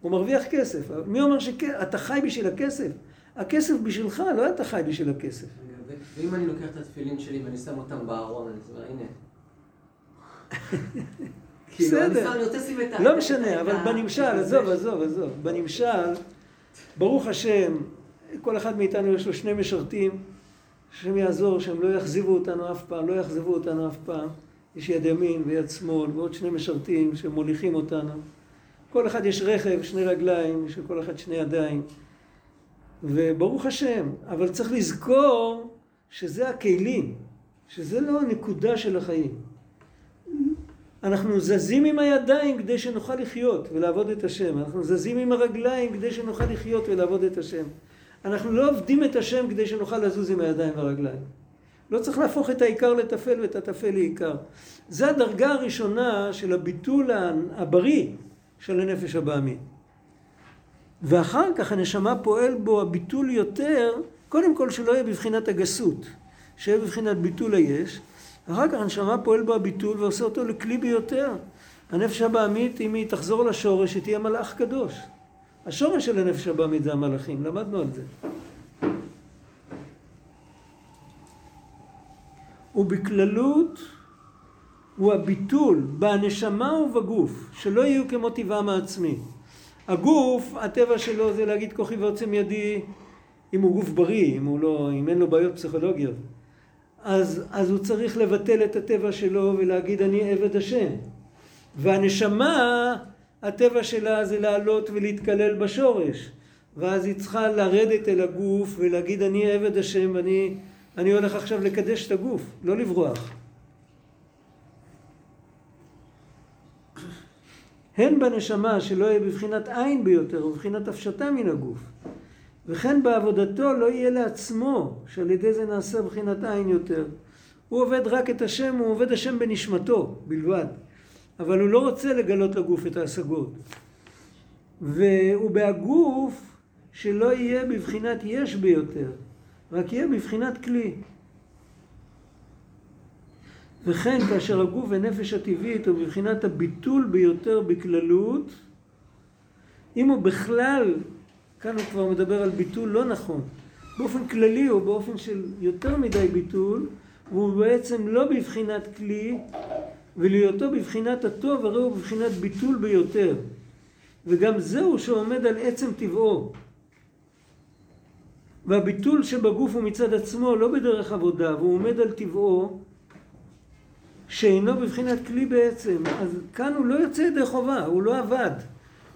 הוא מרוויח כסף. מי אומר שאתה חי בשביל הכסף? הכסף בשבילך, לא אתה חי בשביל הכסף. ואם אני לוקח את התפילין שלי ואני שם אותם בארון, אני אומר, הנה. כאילו, בסדר. לא משנה, אבל בנמשל, עזוב. עזוב, עזוב. בנמשל, ברוך השם, כל אחד מאיתנו יש לו שני משרתים, השם יעזור שהם לא יאכזבו אותנו אף פעם, לא יאכזבו אותנו אף פעם. יש יד ימין ויד שמאל, ועוד שני משרתים שמוליכים אותנו. כל אחד יש רכב, שני רגליים, יש לכל אחד שני ידיים. וברוך השם, אבל צריך לזכור שזה הכלים, שזה לא הנקודה של החיים. אנחנו זזים עם הידיים כדי שנוכל לחיות ולעבוד את השם. אנחנו זזים עם הרגליים כדי שנוכל לחיות ולעבוד את השם. אנחנו לא עובדים את השם כדי שנוכל לזוז עם הידיים והרגליים. לא צריך להפוך את העיקר לטפל ואת הטפל לעיקר. זה הדרגה הראשונה של הביטול הבריא של הנפש הבעמית. ואחר כך הנשמה פועל בו הביטול יותר, קודם כל שלא יהיה בבחינת הגסות, שיהיה בבחינת ביטול היש, אחר כך הנשמה פועל בו הביטול ועושה אותו לכלי ביותר. הנפש הבעמית, אם היא תחזור לשורש, היא תהיה מלאך קדוש. השורש של הנפש הבעמית זה המלאכים, למדנו על זה. ובכללות הוא הביטול בנשמה ובגוף, שלא יהיו כמו טבעם העצמי. הגוף, הטבע שלו זה להגיד כוחי ועוצם ידי, אם הוא גוף בריא, אם, הוא לא, אם אין לו בעיות פסיכולוגיות. אז, אז הוא צריך לבטל את הטבע שלו ולהגיד אני עבד השם. והנשמה, הטבע שלה זה לעלות ולהתקלל בשורש. ואז היא צריכה לרדת אל הגוף ולהגיד אני עבד השם ואני אני הולך עכשיו לקדש את הגוף, לא לברוח. הן בנשמה שלא יהיה בבחינת עין ביותר ובבחינת הפשטה מן הגוף. וכן בעבודתו לא יהיה לעצמו, שעל ידי זה נעשה בחינת עין יותר. הוא עובד רק את השם, הוא עובד השם בנשמתו בלבד. אבל הוא לא רוצה לגלות לגוף את ההשגות. והוא בהגוף שלא יהיה בבחינת יש ביותר, רק יהיה בבחינת כלי. וכן כאשר הגוף ונפש הטבעית הוא בבחינת הביטול ביותר בכללות, אם הוא בכלל, כאן הוא כבר מדבר על ביטול לא נכון, באופן כללי הוא באופן של יותר מדי ביטול, והוא בעצם לא בבחינת כלי, ולהיותו בבחינת הטוב הרי הוא בבחינת ביטול ביותר. וגם זהו שעומד על עצם טבעו. והביטול שבגוף הוא מצד עצמו לא בדרך עבודה, והוא עומד על טבעו, שאינו בבחינת כלי בעצם. אז כאן הוא לא יוצא ידי חובה, הוא לא עבד.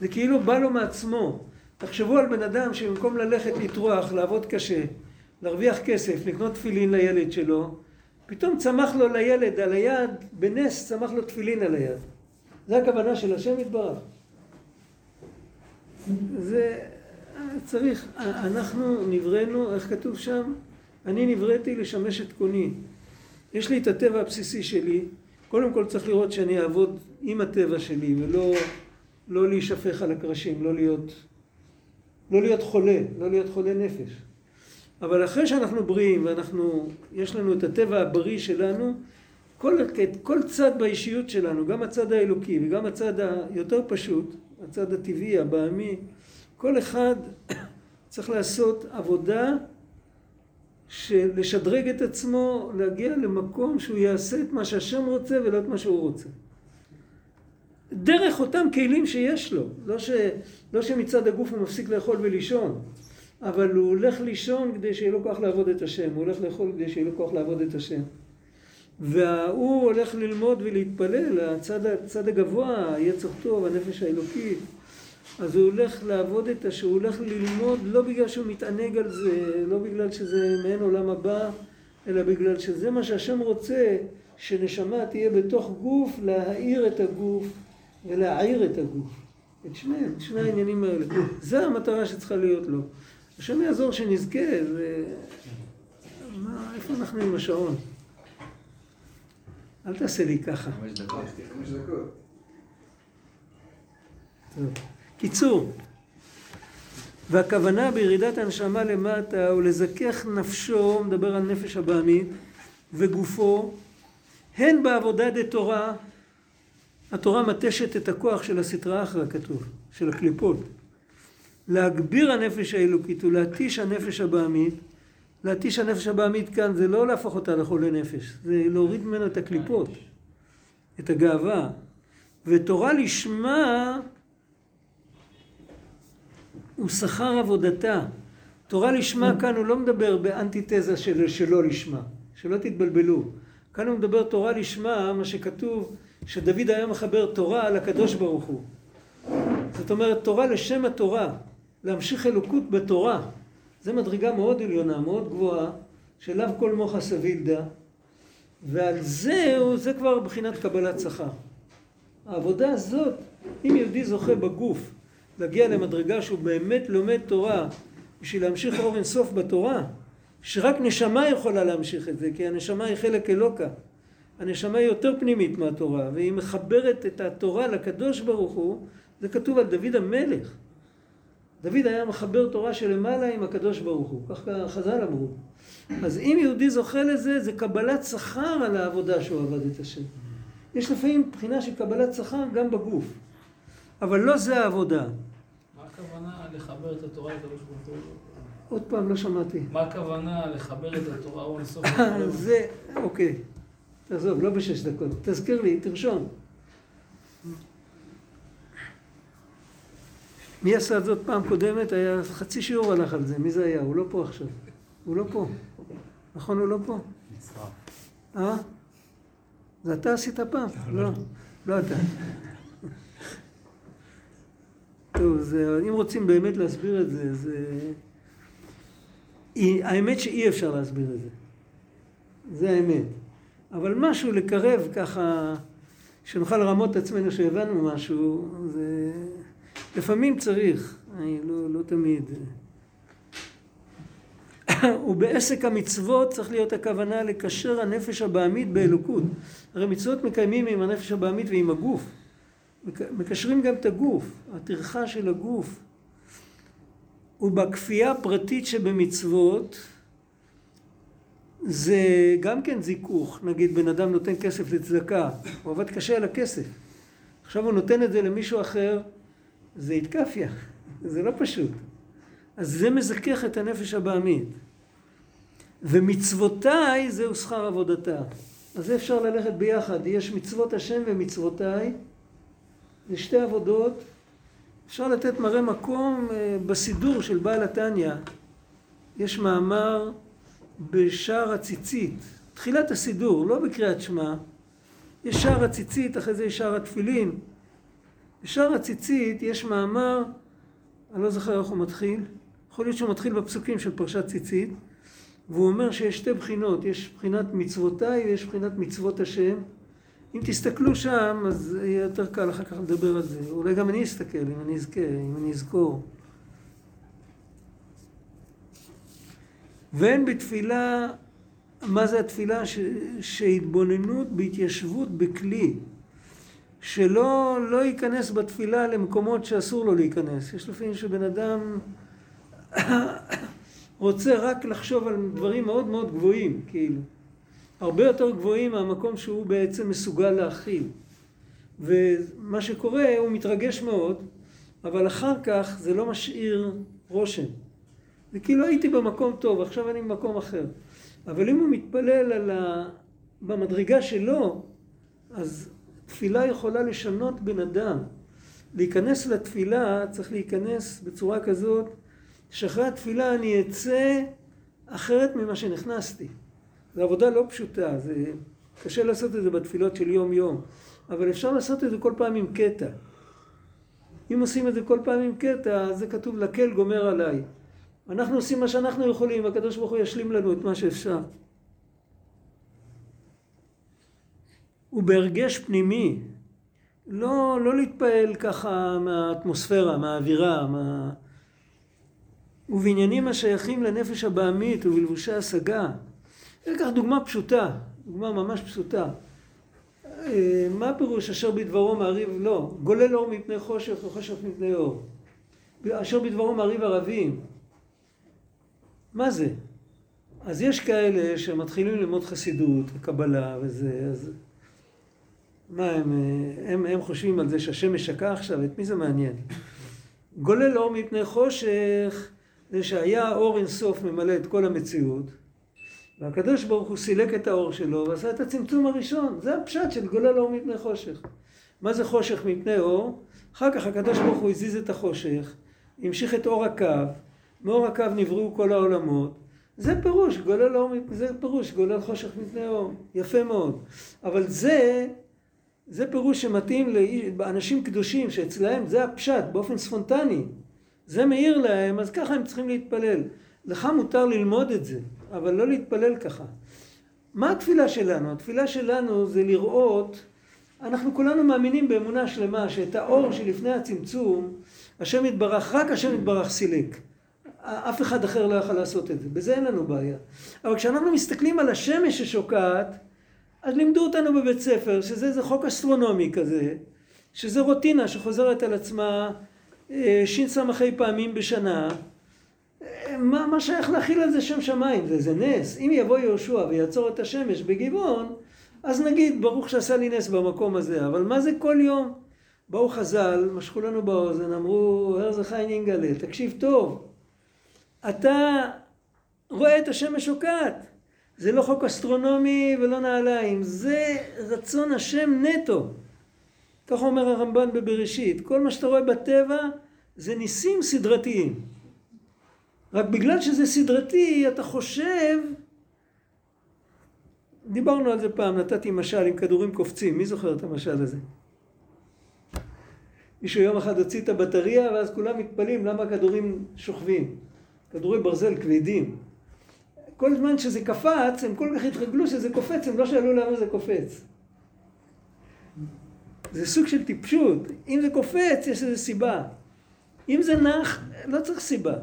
זה כאילו בא לו מעצמו. תחשבו על בן אדם שבמקום ללכת לטרוח, לעבוד קשה, להרוויח כסף, לקנות תפילין לילד שלו, פתאום צמח לו לילד על היד, בנס צמח לו תפילין על היד. זה הכוונה של השם יתברך. זה צריך, אנחנו נבראנו, איך כתוב שם? אני נבראתי לשמש את קוני. יש לי את הטבע הבסיסי שלי, קודם כל צריך לראות שאני אעבוד עם הטבע שלי ולא לא להישפך על הקרשים, לא להיות, לא להיות חולה, לא להיות חולה נפש. אבל אחרי שאנחנו בריאים ואנחנו, יש לנו את הטבע הבריא שלנו, כל, כל צד באישיות שלנו, גם הצד האלוקי וגם הצד היותר פשוט, הצד הטבעי, הבעמי, כל אחד צריך לעשות עבודה של לשדרג את עצמו, להגיע למקום שהוא יעשה את מה שהשם רוצה ולא את מה שהוא רוצה. דרך אותם כלים שיש לו, לא, ש, לא שמצד הגוף הוא מפסיק לאכול ולישון, אבל הוא הולך לישון כדי שיהיה לו כוח לעבוד את השם, הוא הולך לאכול כדי שיהיה לו כוח לעבוד את השם. והוא הולך ללמוד ולהתפלל, הצד, הצד הגבוה, יצר טוב, הנפש האלוקית. אז הוא הולך לעבוד את השם, הוא הולך ללמוד לא בגלל שהוא מתענג על זה, לא בגלל שזה מעין עולם הבא, אלא בגלל שזה מה שהשם רוצה, שנשמה תהיה בתוך גוף, להאיר את הגוף ולהעיר את הגוף. את שניהם, את שני העניינים האלה. זו המטרה שצריכה להיות לו. השם יעזור שנזכה, ו... מה, איפה אנחנו עם השעון? אל תעשה לי ככה. חמש דקות. חמש דקות. טוב. קיצור, והכוונה בירידת הנשמה למטה הוא לזכך נפשו, מדבר על נפש הבעמית, וגופו, הן בעבודה דתורה, התורה מתשת את הכוח של הסטרא אחרא כתוב, של הקליפות. להגביר הנפש האלוקית ולהתיש הנפש הבעמית. להתיש הנפש הבעמית כאן זה לא להפוך אותה לחולה נפש, זה להוריד ממנו את הקליפות, את הגאווה. ותורה לשמה הוא שכר עבודתה. תורה לשמה כאן הוא לא מדבר באנטיתזה של שלא לשמה, שלא תתבלבלו. כאן הוא מדבר תורה לשמה, מה שכתוב שדוד היה מחבר תורה על הקדוש ברוך הוא. זאת אומרת תורה לשם התורה, להמשיך אלוקות בתורה. זו מדרגה מאוד עליונה, מאוד גבוהה, שלאו כל מוחה סבילדה, ועל זה, זה כבר בחינת קבלת שכר. העבודה הזאת, אם יהודי זוכה בגוף להגיע למדרגה שהוא באמת לומד תורה בשביל להמשיך אור אינסוף בתורה, שרק נשמה יכולה להמשיך את זה, כי הנשמה היא חלק אלוקה. הנשמה היא יותר פנימית מהתורה, והיא מחברת את התורה לקדוש ברוך הוא, זה כתוב על דוד המלך. דוד היה מחבר תורה שלמעלה עם הקדוש ברוך הוא, כך חז"ל אמרו. אז אם יהודי זוכה לזה, זה קבלת שכר על העבודה שהוא עבד את השם. יש לפעמים בחינה של קבלת שכר גם בגוף, אבל לא זה העבודה. מה הכוונה לחבר את התורה לקדוש ברוך הוא? עוד פעם, לא שמעתי. מה הכוונה לחבר את התורה או לסוף זה, אוקיי. תעזוב, לא בשש דקות. תזכיר לי, תרשום. מי עשה את זאת פעם קודמת? היה חצי שיעור הלך על זה. מי זה היה? הוא לא פה עכשיו. הוא לא פה. נכון, הוא לא פה? אה? זה אתה עשית פעם? לא, לא אתה. טוב, זה, אם רוצים באמת להסביר את זה, זה... האמת שאי אפשר להסביר את זה. זה האמת. אבל משהו לקרב ככה, שנוכל לרמות את עצמנו שהבנו משהו, זה... לפעמים צריך, אני לא, לא תמיד. ובעסק המצוות צריך להיות הכוונה לקשר הנפש הבעמית באלוקות. הרי מצוות מקיימים עם הנפש הבעמית ועם הגוף. מקשרים גם את הגוף, הטרחה של הגוף. ובכפייה הפרטית שבמצוות זה גם כן זיכוך. נגיד בן אדם נותן כסף לצדקה, הוא עבד קשה על הכסף. עכשיו הוא נותן את זה למישהו אחר, זה התקפיה, זה לא פשוט. אז זה מזכך את הנפש הבעמית. ומצוותיי זהו שכר עבודתה. אז אפשר ללכת ביחד. יש מצוות השם ומצוותיי. זה שתי עבודות. אפשר לתת מראה מקום אה, בסידור של בעל התניא. יש מאמר בשער הציצית. תחילת הסידור, לא בקריאת שמע. יש שער הציצית, אחרי זה יש שער התפילין. בשער הציצית יש מאמר, אני לא זוכר איך הוא מתחיל. יכול להיות שהוא מתחיל בפסוקים של פרשת ציצית. והוא אומר שיש שתי בחינות, יש בחינת מצוותיי ויש בחינת מצוות השם. אם תסתכלו שם, אז יהיה יותר קל אחר כך לדבר על זה. אולי גם אני אסתכל, אם אני אזכה, אם אני אזכור. ואין בתפילה, מה זה התפילה? ש, שהתבוננות בהתיישבות בכלי. שלא לא ייכנס בתפילה למקומות שאסור לו להיכנס. יש לפעמים שבן אדם רוצה רק לחשוב על דברים מאוד מאוד גבוהים, כאילו. הרבה יותר גבוהים מהמקום שהוא בעצם מסוגל להכיל. ומה שקורה, הוא מתרגש מאוד, אבל אחר כך זה לא משאיר רושם. זה כאילו הייתי במקום טוב, עכשיו אני במקום אחר. אבל אם הוא מתפלל על ה... במדרגה שלו, אז תפילה יכולה לשנות בן אדם. להיכנס לתפילה צריך להיכנס בצורה כזאת שאחרי התפילה אני אצא אחרת ממה שנכנסתי. זו עבודה לא פשוטה, זה קשה לעשות את זה בתפילות של יום יום, אבל אפשר לעשות את זה כל פעם עם קטע. אם עושים את זה כל פעם עם קטע, זה כתוב לקל גומר עליי. אנחנו עושים מה שאנחנו יכולים, הקדוש ברוך הוא ישלים לנו את מה שאפשר. ובהרגש פנימי, לא, לא להתפעל ככה מהאטמוספירה, מהאווירה, מה... ובעניינים השייכים לנפש הבעמית ובלבושי השגה. אקח דוגמה פשוטה, דוגמה ממש פשוטה. אה, מה הפירוש אשר בדברו מעריב, לא, גולל אור מפני חושך וחושך מפני אור. אשר בדברו מעריב ערבים. מה זה? אז יש כאלה שמתחילים ללמוד חסידות, קבלה וזה, אז מה הם, אה, הם, הם חושבים על זה שהשמש שקע עכשיו, את מי זה מעניין? גולל אור מפני חושך זה שהיה אור אינסוף ממלא את כל המציאות, והקדוש ברוך הוא סילק את האור שלו ועשה את הצמצום הראשון. זה הפשט של גולל אור מפני חושך. מה זה חושך מפני אור? אחר כך הקדוש ברוך הוא הזיז את החושך, המשיך את אור הקו, מאור הקו נבראו כל העולמות. זה פירוש, גולל אור, זה פירוש, גולל חושך מפני אור. יפה מאוד. אבל זה, זה פירוש שמתאים לאנשים קדושים, שאצלהם זה הפשט, באופן ספונטני. זה מאיר להם, אז ככה הם צריכים להתפלל. לך מותר ללמוד את זה, אבל לא להתפלל ככה. מה התפילה שלנו? התפילה שלנו זה לראות, אנחנו כולנו מאמינים באמונה שלמה שאת האור שלפני הצמצום, השם יתברך, רק השם יתברך סילק. אף אחד אחר לא יכול לעשות את זה, בזה אין לנו בעיה. אבל כשאנחנו מסתכלים על השמש ששוקעת, אז לימדו אותנו בבית ספר שזה איזה חוק אסטרונומי כזה, שזה רוטינה שחוזרת על עצמה אה, שס"ה פעמים בשנה. מה, מה שייך להכיל על זה שם שמיים? זה איזה נס. אם יבוא יהושע ויעצור את השמש בגבעון, אז נגיד ברוך שעשה לי נס במקום הזה. אבל מה זה כל יום? באו חז"ל, משכו לנו באוזן, אמרו, הרזה חיין אינגלה, תקשיב טוב. אתה רואה את השמש שוקעת. זה לא חוק אסטרונומי ולא נעליים, זה רצון השם נטו. כך אומר הרמב"ן בבראשית. כל מה שאתה רואה בטבע זה ניסים סדרתיים. רק בגלל שזה סדרתי, אתה חושב... דיברנו על זה פעם, נתתי משל עם כדורים קופצים. מי זוכר את המשל הזה? מישהו יום אחד הוציא את הבטריה, ואז כולם מתפלאים למה הכדורים שוכבים. כדורי ברזל כבדים. כל זמן שזה קפץ, הם כל כך התרגלו שזה קופץ, הם לא שאלו למה זה קופץ. זה סוג של טיפשות. אם זה קופץ, יש לזה סיבה. אם זה נח, לא צריך סיבה.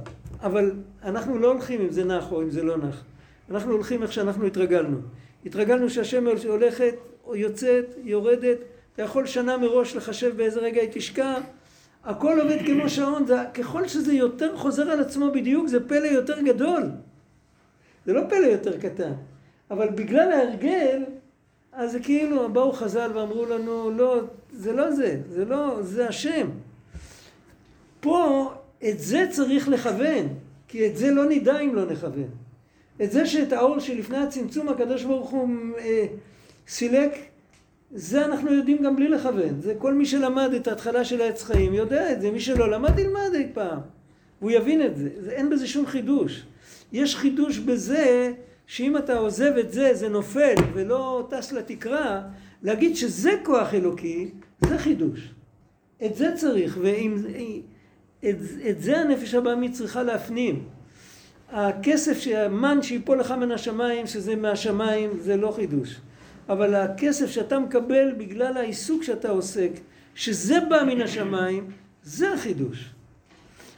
אבל אנחנו לא הולכים אם זה נח או אם זה לא נח. אנחנו הולכים איך שאנחנו התרגלנו. התרגלנו שהשמש הולכת, יוצאת, יורדת, אתה יכול שנה מראש לחשב באיזה רגע היא תשקע. הכל עובד כמו שעון, זה, ככל שזה יותר חוזר על עצמו בדיוק, זה פלא יותר גדול. זה לא פלא יותר קטן. אבל בגלל ההרגל, אז זה כאילו, באו חז"ל ואמרו לנו, לא, זה לא זה, זה לא, זה השם. פה, את זה צריך לכוון, כי את זה לא נדע אם לא נכוון. את זה שאת האור שלפני הצמצום הקדוש ברוך הוא אה, סילק, זה אנחנו יודעים גם בלי לכוון. זה כל מי שלמד את ההתחלה של העץ חיים יודע את זה, מי שלא למד ילמד אי פעם. והוא יבין את זה. זה אין בזה שום חידוש. יש חידוש בזה שאם אתה עוזב את זה, זה נופל ולא טס לתקרה, להגיד שזה כוח אלוקי, זה חידוש. את זה צריך, ואם... את, את זה הנפש הבאמית צריכה להפנים. הכסף, שהמן שיפול לך מן השמיים, שזה מהשמיים, זה לא חידוש. אבל הכסף שאתה מקבל בגלל העיסוק שאתה עוסק, שזה בא מן השמיים, זה החידוש.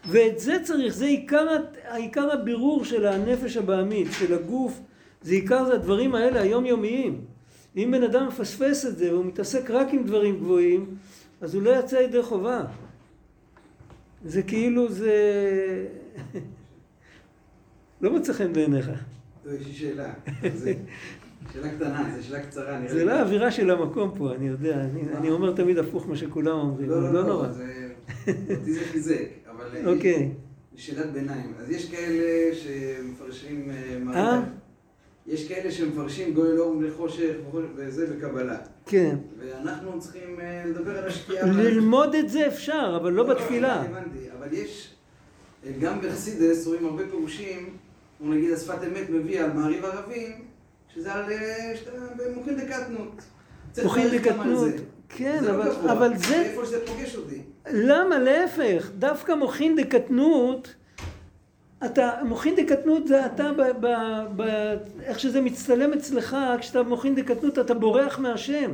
ואת זה צריך, זה עיקר, עיקר הבירור של הנפש הבעמית, של הגוף, זה עיקר זה הדברים האלה היומיומיים. אם בן אדם מפספס את זה והוא מתעסק רק עם דברים גבוהים, אז הוא לא יצא ידי חובה. זה כאילו זה... לא מוצא חן בעיניך. טוב, יש לי שאלה. שאלה קטנה, זו שאלה קצרה. זה לא האווירה של המקום פה, אני יודע. אני, אני אומר תמיד הפוך מה שכולם אומרים. לא, לא, לא, נורא. אותי זה חיזק. אבל אוקיי. שאלת ביניים. אז יש כאלה שמפרשים... אה? יש כאלה שמפרשים גוי לאור לחושך וזה בקבלה. כן. ואנחנו צריכים לדבר על השקיעה. ללמוד את זה אפשר, אבל לא בתפילה. הבנתי, אבל יש, גם בחסידס רואים הרבה פירושים, כמו נגיד השפת אמת מביא על מעריב ערבים, שזה על מוחין דקטנות. מוחין דקטנות, כן, אבל זה... איפה שזה פוגש אותי. למה? להפך, דווקא מוחין דקטנות... אתה, מוחין דקטנות זה אתה, ב, ב, ב, איך שזה מצטלם אצלך, כשאתה מוחין דקטנות אתה בורח מהשם.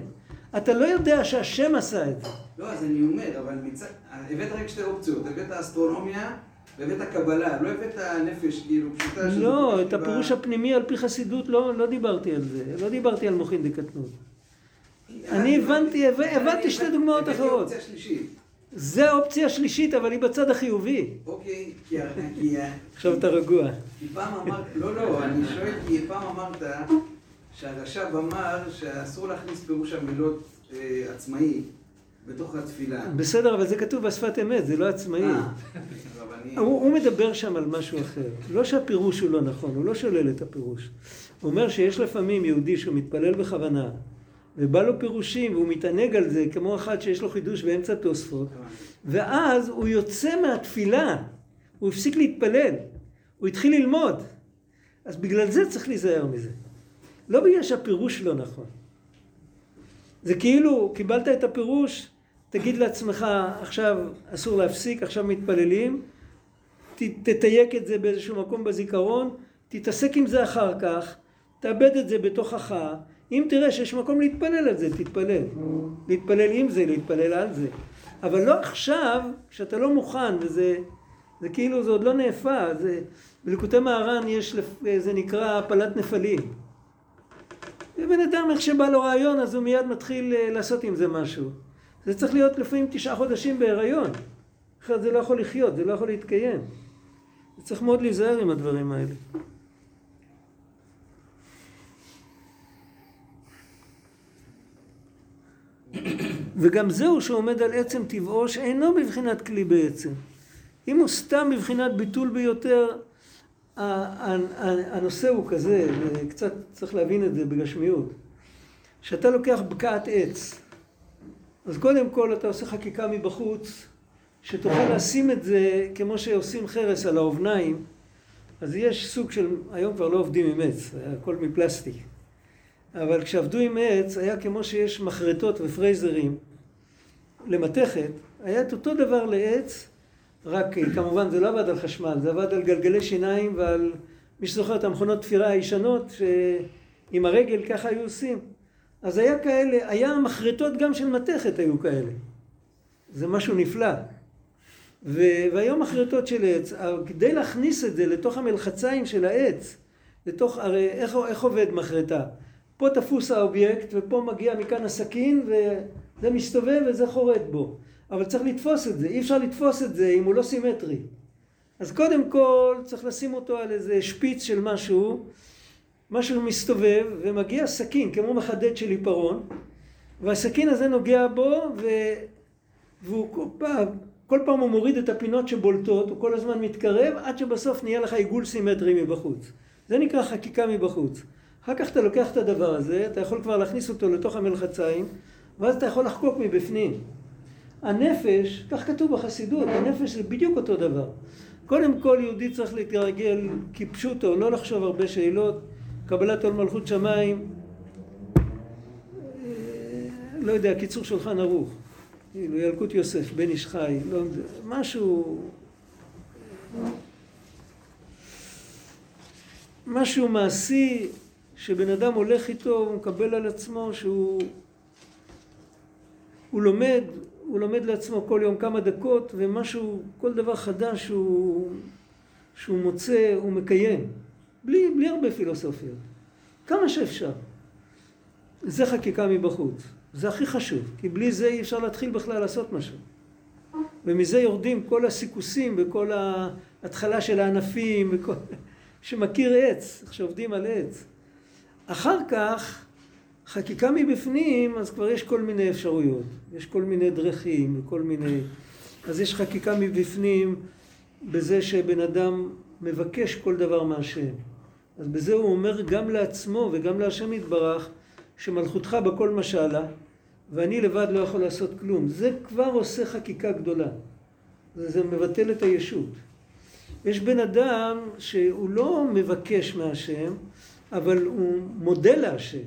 אתה לא יודע שהשם עשה את זה. לא, אז אני אומר, אבל מצד... הבאת רק שתי אופציות, הבאת אסטרונומיה והבאת קבלה, לא הבאת נפש, כאילו, פשוטה של... לא, את הפירוש הפנימי על פי חסידות לא, לא דיברתי על זה, לא דיברתי על מוחין דקטנות. אני הבנתי, הבנתי שתי דוגמאות אחרות. הבאתי אופציה שלישית. זה האופציה השלישית, אבל היא בצד החיובי. אוקיי, כי... עכשיו אתה רגוע. כי פעם אמרת, לא, לא, אני שואל, כי פעם אמרת שהרש"ב אמר שאסור להכניס פירוש המילות עצמאי בתוך התפילה. בסדר, אבל זה כתוב בשפת אמת, זה לא עצמאי. הוא מדבר שם על משהו אחר. לא שהפירוש הוא לא נכון, הוא לא שולל את הפירוש. הוא אומר שיש לפעמים יהודי שהוא מתפלל בכוונה, ובא לו פירושים, והוא מתענג על זה, כמו אחד שיש לו חידוש באמצע תוספות, ואז הוא יוצא מהתפילה, הוא הפסיק להתפלל, הוא התחיל ללמוד. אז בגלל זה צריך להיזהר מזה. לא בגלל שהפירוש לא נכון. זה כאילו, קיבלת את הפירוש, תגיד לעצמך, עכשיו אסור להפסיק, עכשיו מתפללים, ת, תתייק את זה באיזשהו מקום בזיכרון, תתעסק עם זה אחר כך, תאבד את זה בתוכך, אם תראה שיש מקום להתפלל על זה, תתפלל. להתפלל עם זה, להתפלל על זה. אבל לא עכשיו, כשאתה לא מוכן, וזה זה כאילו, זה עוד לא נאפה, זה... בליקוטי מהר"ן יש, זה נקרא הפלת נפלים. ובן אדם, איך שבא לו רעיון, אז הוא מיד מתחיל אה, לעשות עם זה משהו. זה צריך להיות לפעמים תשעה חודשים בהיריון. אחרת זה לא יכול לחיות, זה לא יכול להתקיים. צריך מאוד להיזהר עם הדברים האלה. וגם זהו שעומד על עצם טבעו שאינו בבחינת כלי בעצם. אם הוא סתם בבחינת ביטול ביותר, הנושא הוא כזה, וקצת צריך להבין את זה בגשמיות. כשאתה לוקח בקעת עץ, אז קודם כל אתה עושה חקיקה מבחוץ, שתוכל לשים את זה כמו שעושים חרס על האובניים, אז יש סוג של, היום כבר לא עובדים עם עץ, הכל מפלסטיק. אבל כשעבדו עם עץ, היה כמו שיש מחרטות ופרייזרים למתכת, היה את אותו דבר לעץ, רק כמובן זה לא עבד על חשמל, זה עבד על גלגלי שיניים ועל, מי שזוכר את המכונות תפירה הישנות, שעם הרגל ככה היו עושים. אז היה כאלה, היה מחרטות גם של מתכת היו כאלה. זה משהו נפלא. ו... והיום מחרטות של עץ, כדי להכניס את זה לתוך המלחציים של העץ, לתוך, הרי איך, איך עובד מחרטה? פה תפוס האובייקט ופה מגיע מכאן הסכין וזה מסתובב וזה חורט בו. אבל צריך לתפוס את זה, אי אפשר לתפוס את זה אם הוא לא סימטרי. אז קודם כל צריך לשים אותו על איזה שפיץ של משהו, משהו מסתובב ומגיע סכין כמו מחדד של עיפרון והסכין הזה נוגע בו ו... והוא כל פעם, כל פעם הוא מוריד את הפינות שבולטות, הוא כל הזמן מתקרב עד שבסוף נהיה לך עיגול סימטרי מבחוץ. זה נקרא חקיקה מבחוץ. אחר כך אתה לוקח את הדבר הזה, אתה יכול כבר להכניס אותו לתוך המלחציים ואז אתה יכול לחקוק מבפנים. הנפש, כך כתוב בחסידות, הנפש זה בדיוק אותו דבר. קודם כל יהודי צריך להתרגל כפשוטו, לא לחשוב הרבה שאלות, קבלת עול מלכות שמיים, אה, לא יודע, קיצור שולחן ערוך, כאילו ילקוט יוסף, בן איש חי, לא, משהו, משהו מעשי שבן אדם הולך איתו, הוא מקבל על עצמו שהוא הוא לומד, הוא לומד לעצמו כל יום כמה דקות ומשהו, כל דבר חדש שהוא, שהוא מוצא, הוא מקיים. בלי, בלי הרבה פילוסופיות. כמה שאפשר. זה חקיקה מבחוץ. זה הכי חשוב, כי בלי זה אי אפשר להתחיל בכלל לעשות משהו. ומזה יורדים כל הסיכוסים וכל ההתחלה של הענפים, וכל... שמכיר עץ, איך שעובדים על עץ. אחר כך חקיקה מבפנים, אז כבר יש כל מיני אפשרויות. יש כל מיני דרכים, כל מיני... אז יש חקיקה מבפנים בזה שבן אדם מבקש כל דבר מהשם. אז בזה הוא אומר גם לעצמו וגם להשם יתברך, שמלכותך בכל משלה, ואני לבד לא יכול לעשות כלום. זה כבר עושה חקיקה גדולה. זה מבטל את הישות. יש בן אדם שהוא לא מבקש מהשם, אבל הוא מודה להשם.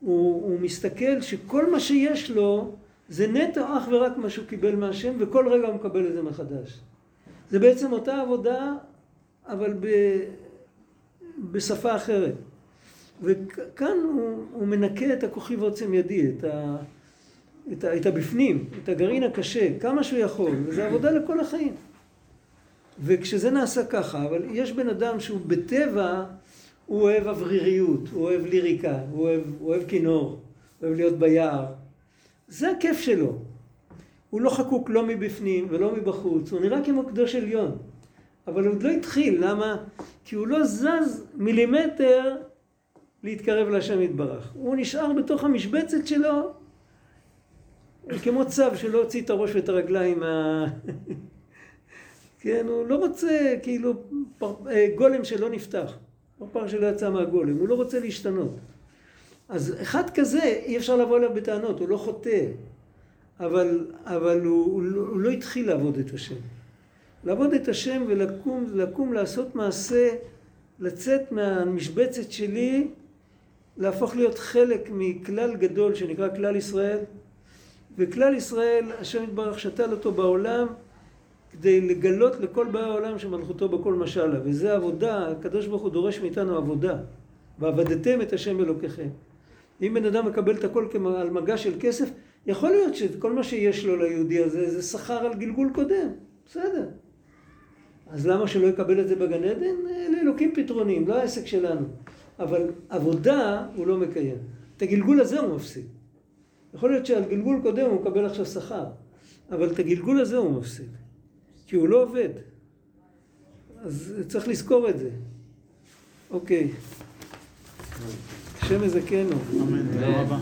הוא, הוא מסתכל שכל מה שיש לו זה נטו אך ורק מה שהוא קיבל מהשם, וכל רגע הוא מקבל את זה מחדש. זה בעצם אותה עבודה, אבל ב, בשפה אחרת. וכאן הוא, הוא מנקה את הכוחי ועוצם ידי, את, ה, את, ה, את הבפנים, את הגרעין הקשה, כמה שהוא יכול, וזו עבודה לכל החיים. וכשזה נעשה ככה, אבל יש בן אדם שהוא בטבע הוא אוהב אווריריות, הוא אוהב ליריקה, הוא אוהב, הוא אוהב כינור, הוא אוהב להיות ביער. זה הכיף שלו. הוא לא חקוק לא מבפנים ולא מבחוץ, הוא נראה כמו קדוש עליון. אבל הוא עוד לא התחיל, למה? כי הוא לא זז מילימטר להתקרב להשם יתברך. הוא נשאר בתוך המשבצת שלו כמו צב שלא הוציא את הראש ואת הרגליים מה... כן, הוא לא רוצה כאילו גולם שלא נפתח. אף פעם שלא יצא מהגולם, הוא לא רוצה להשתנות. אז אחד כזה, אי אפשר לבוא אליו בטענות, הוא לא חוטא. אבל, אבל הוא, הוא, לא- הוא לא התחיל לעבוד את השם. לעבוד את השם ולקום לקום לעשות מעשה, לצאת מהמשבצת שלי, להפוך להיות חלק מכלל גדול שנקרא כלל ישראל. וכלל ישראל, השם יתברך שתל אותו בעולם כדי לגלות לכל באי העולם שמלכותו בכל משלה. וזה עבודה, הקדוש ברוך הוא דורש מאיתנו עבודה. ועבדתם את השם אלוקיכם. אם בן אדם מקבל את הכל על מגע של כסף, יכול להיות שכל מה שיש לו ליהודי הזה זה שכר על גלגול קודם, בסדר. אז למה שלא יקבל את זה בגן עדן? לאלוקים פתרונים, לא העסק שלנו. אבל עבודה הוא לא מקיים. את הגלגול הזה הוא מפסיד. יכול להיות שעל גלגול קודם הוא מקבל עכשיו שכר, אבל את הגלגול הזה הוא מפסיד. כי הוא לא עובד. אז צריך לזכור את זה. אוקיי. השם יזכנו. אמן, תודה רבה.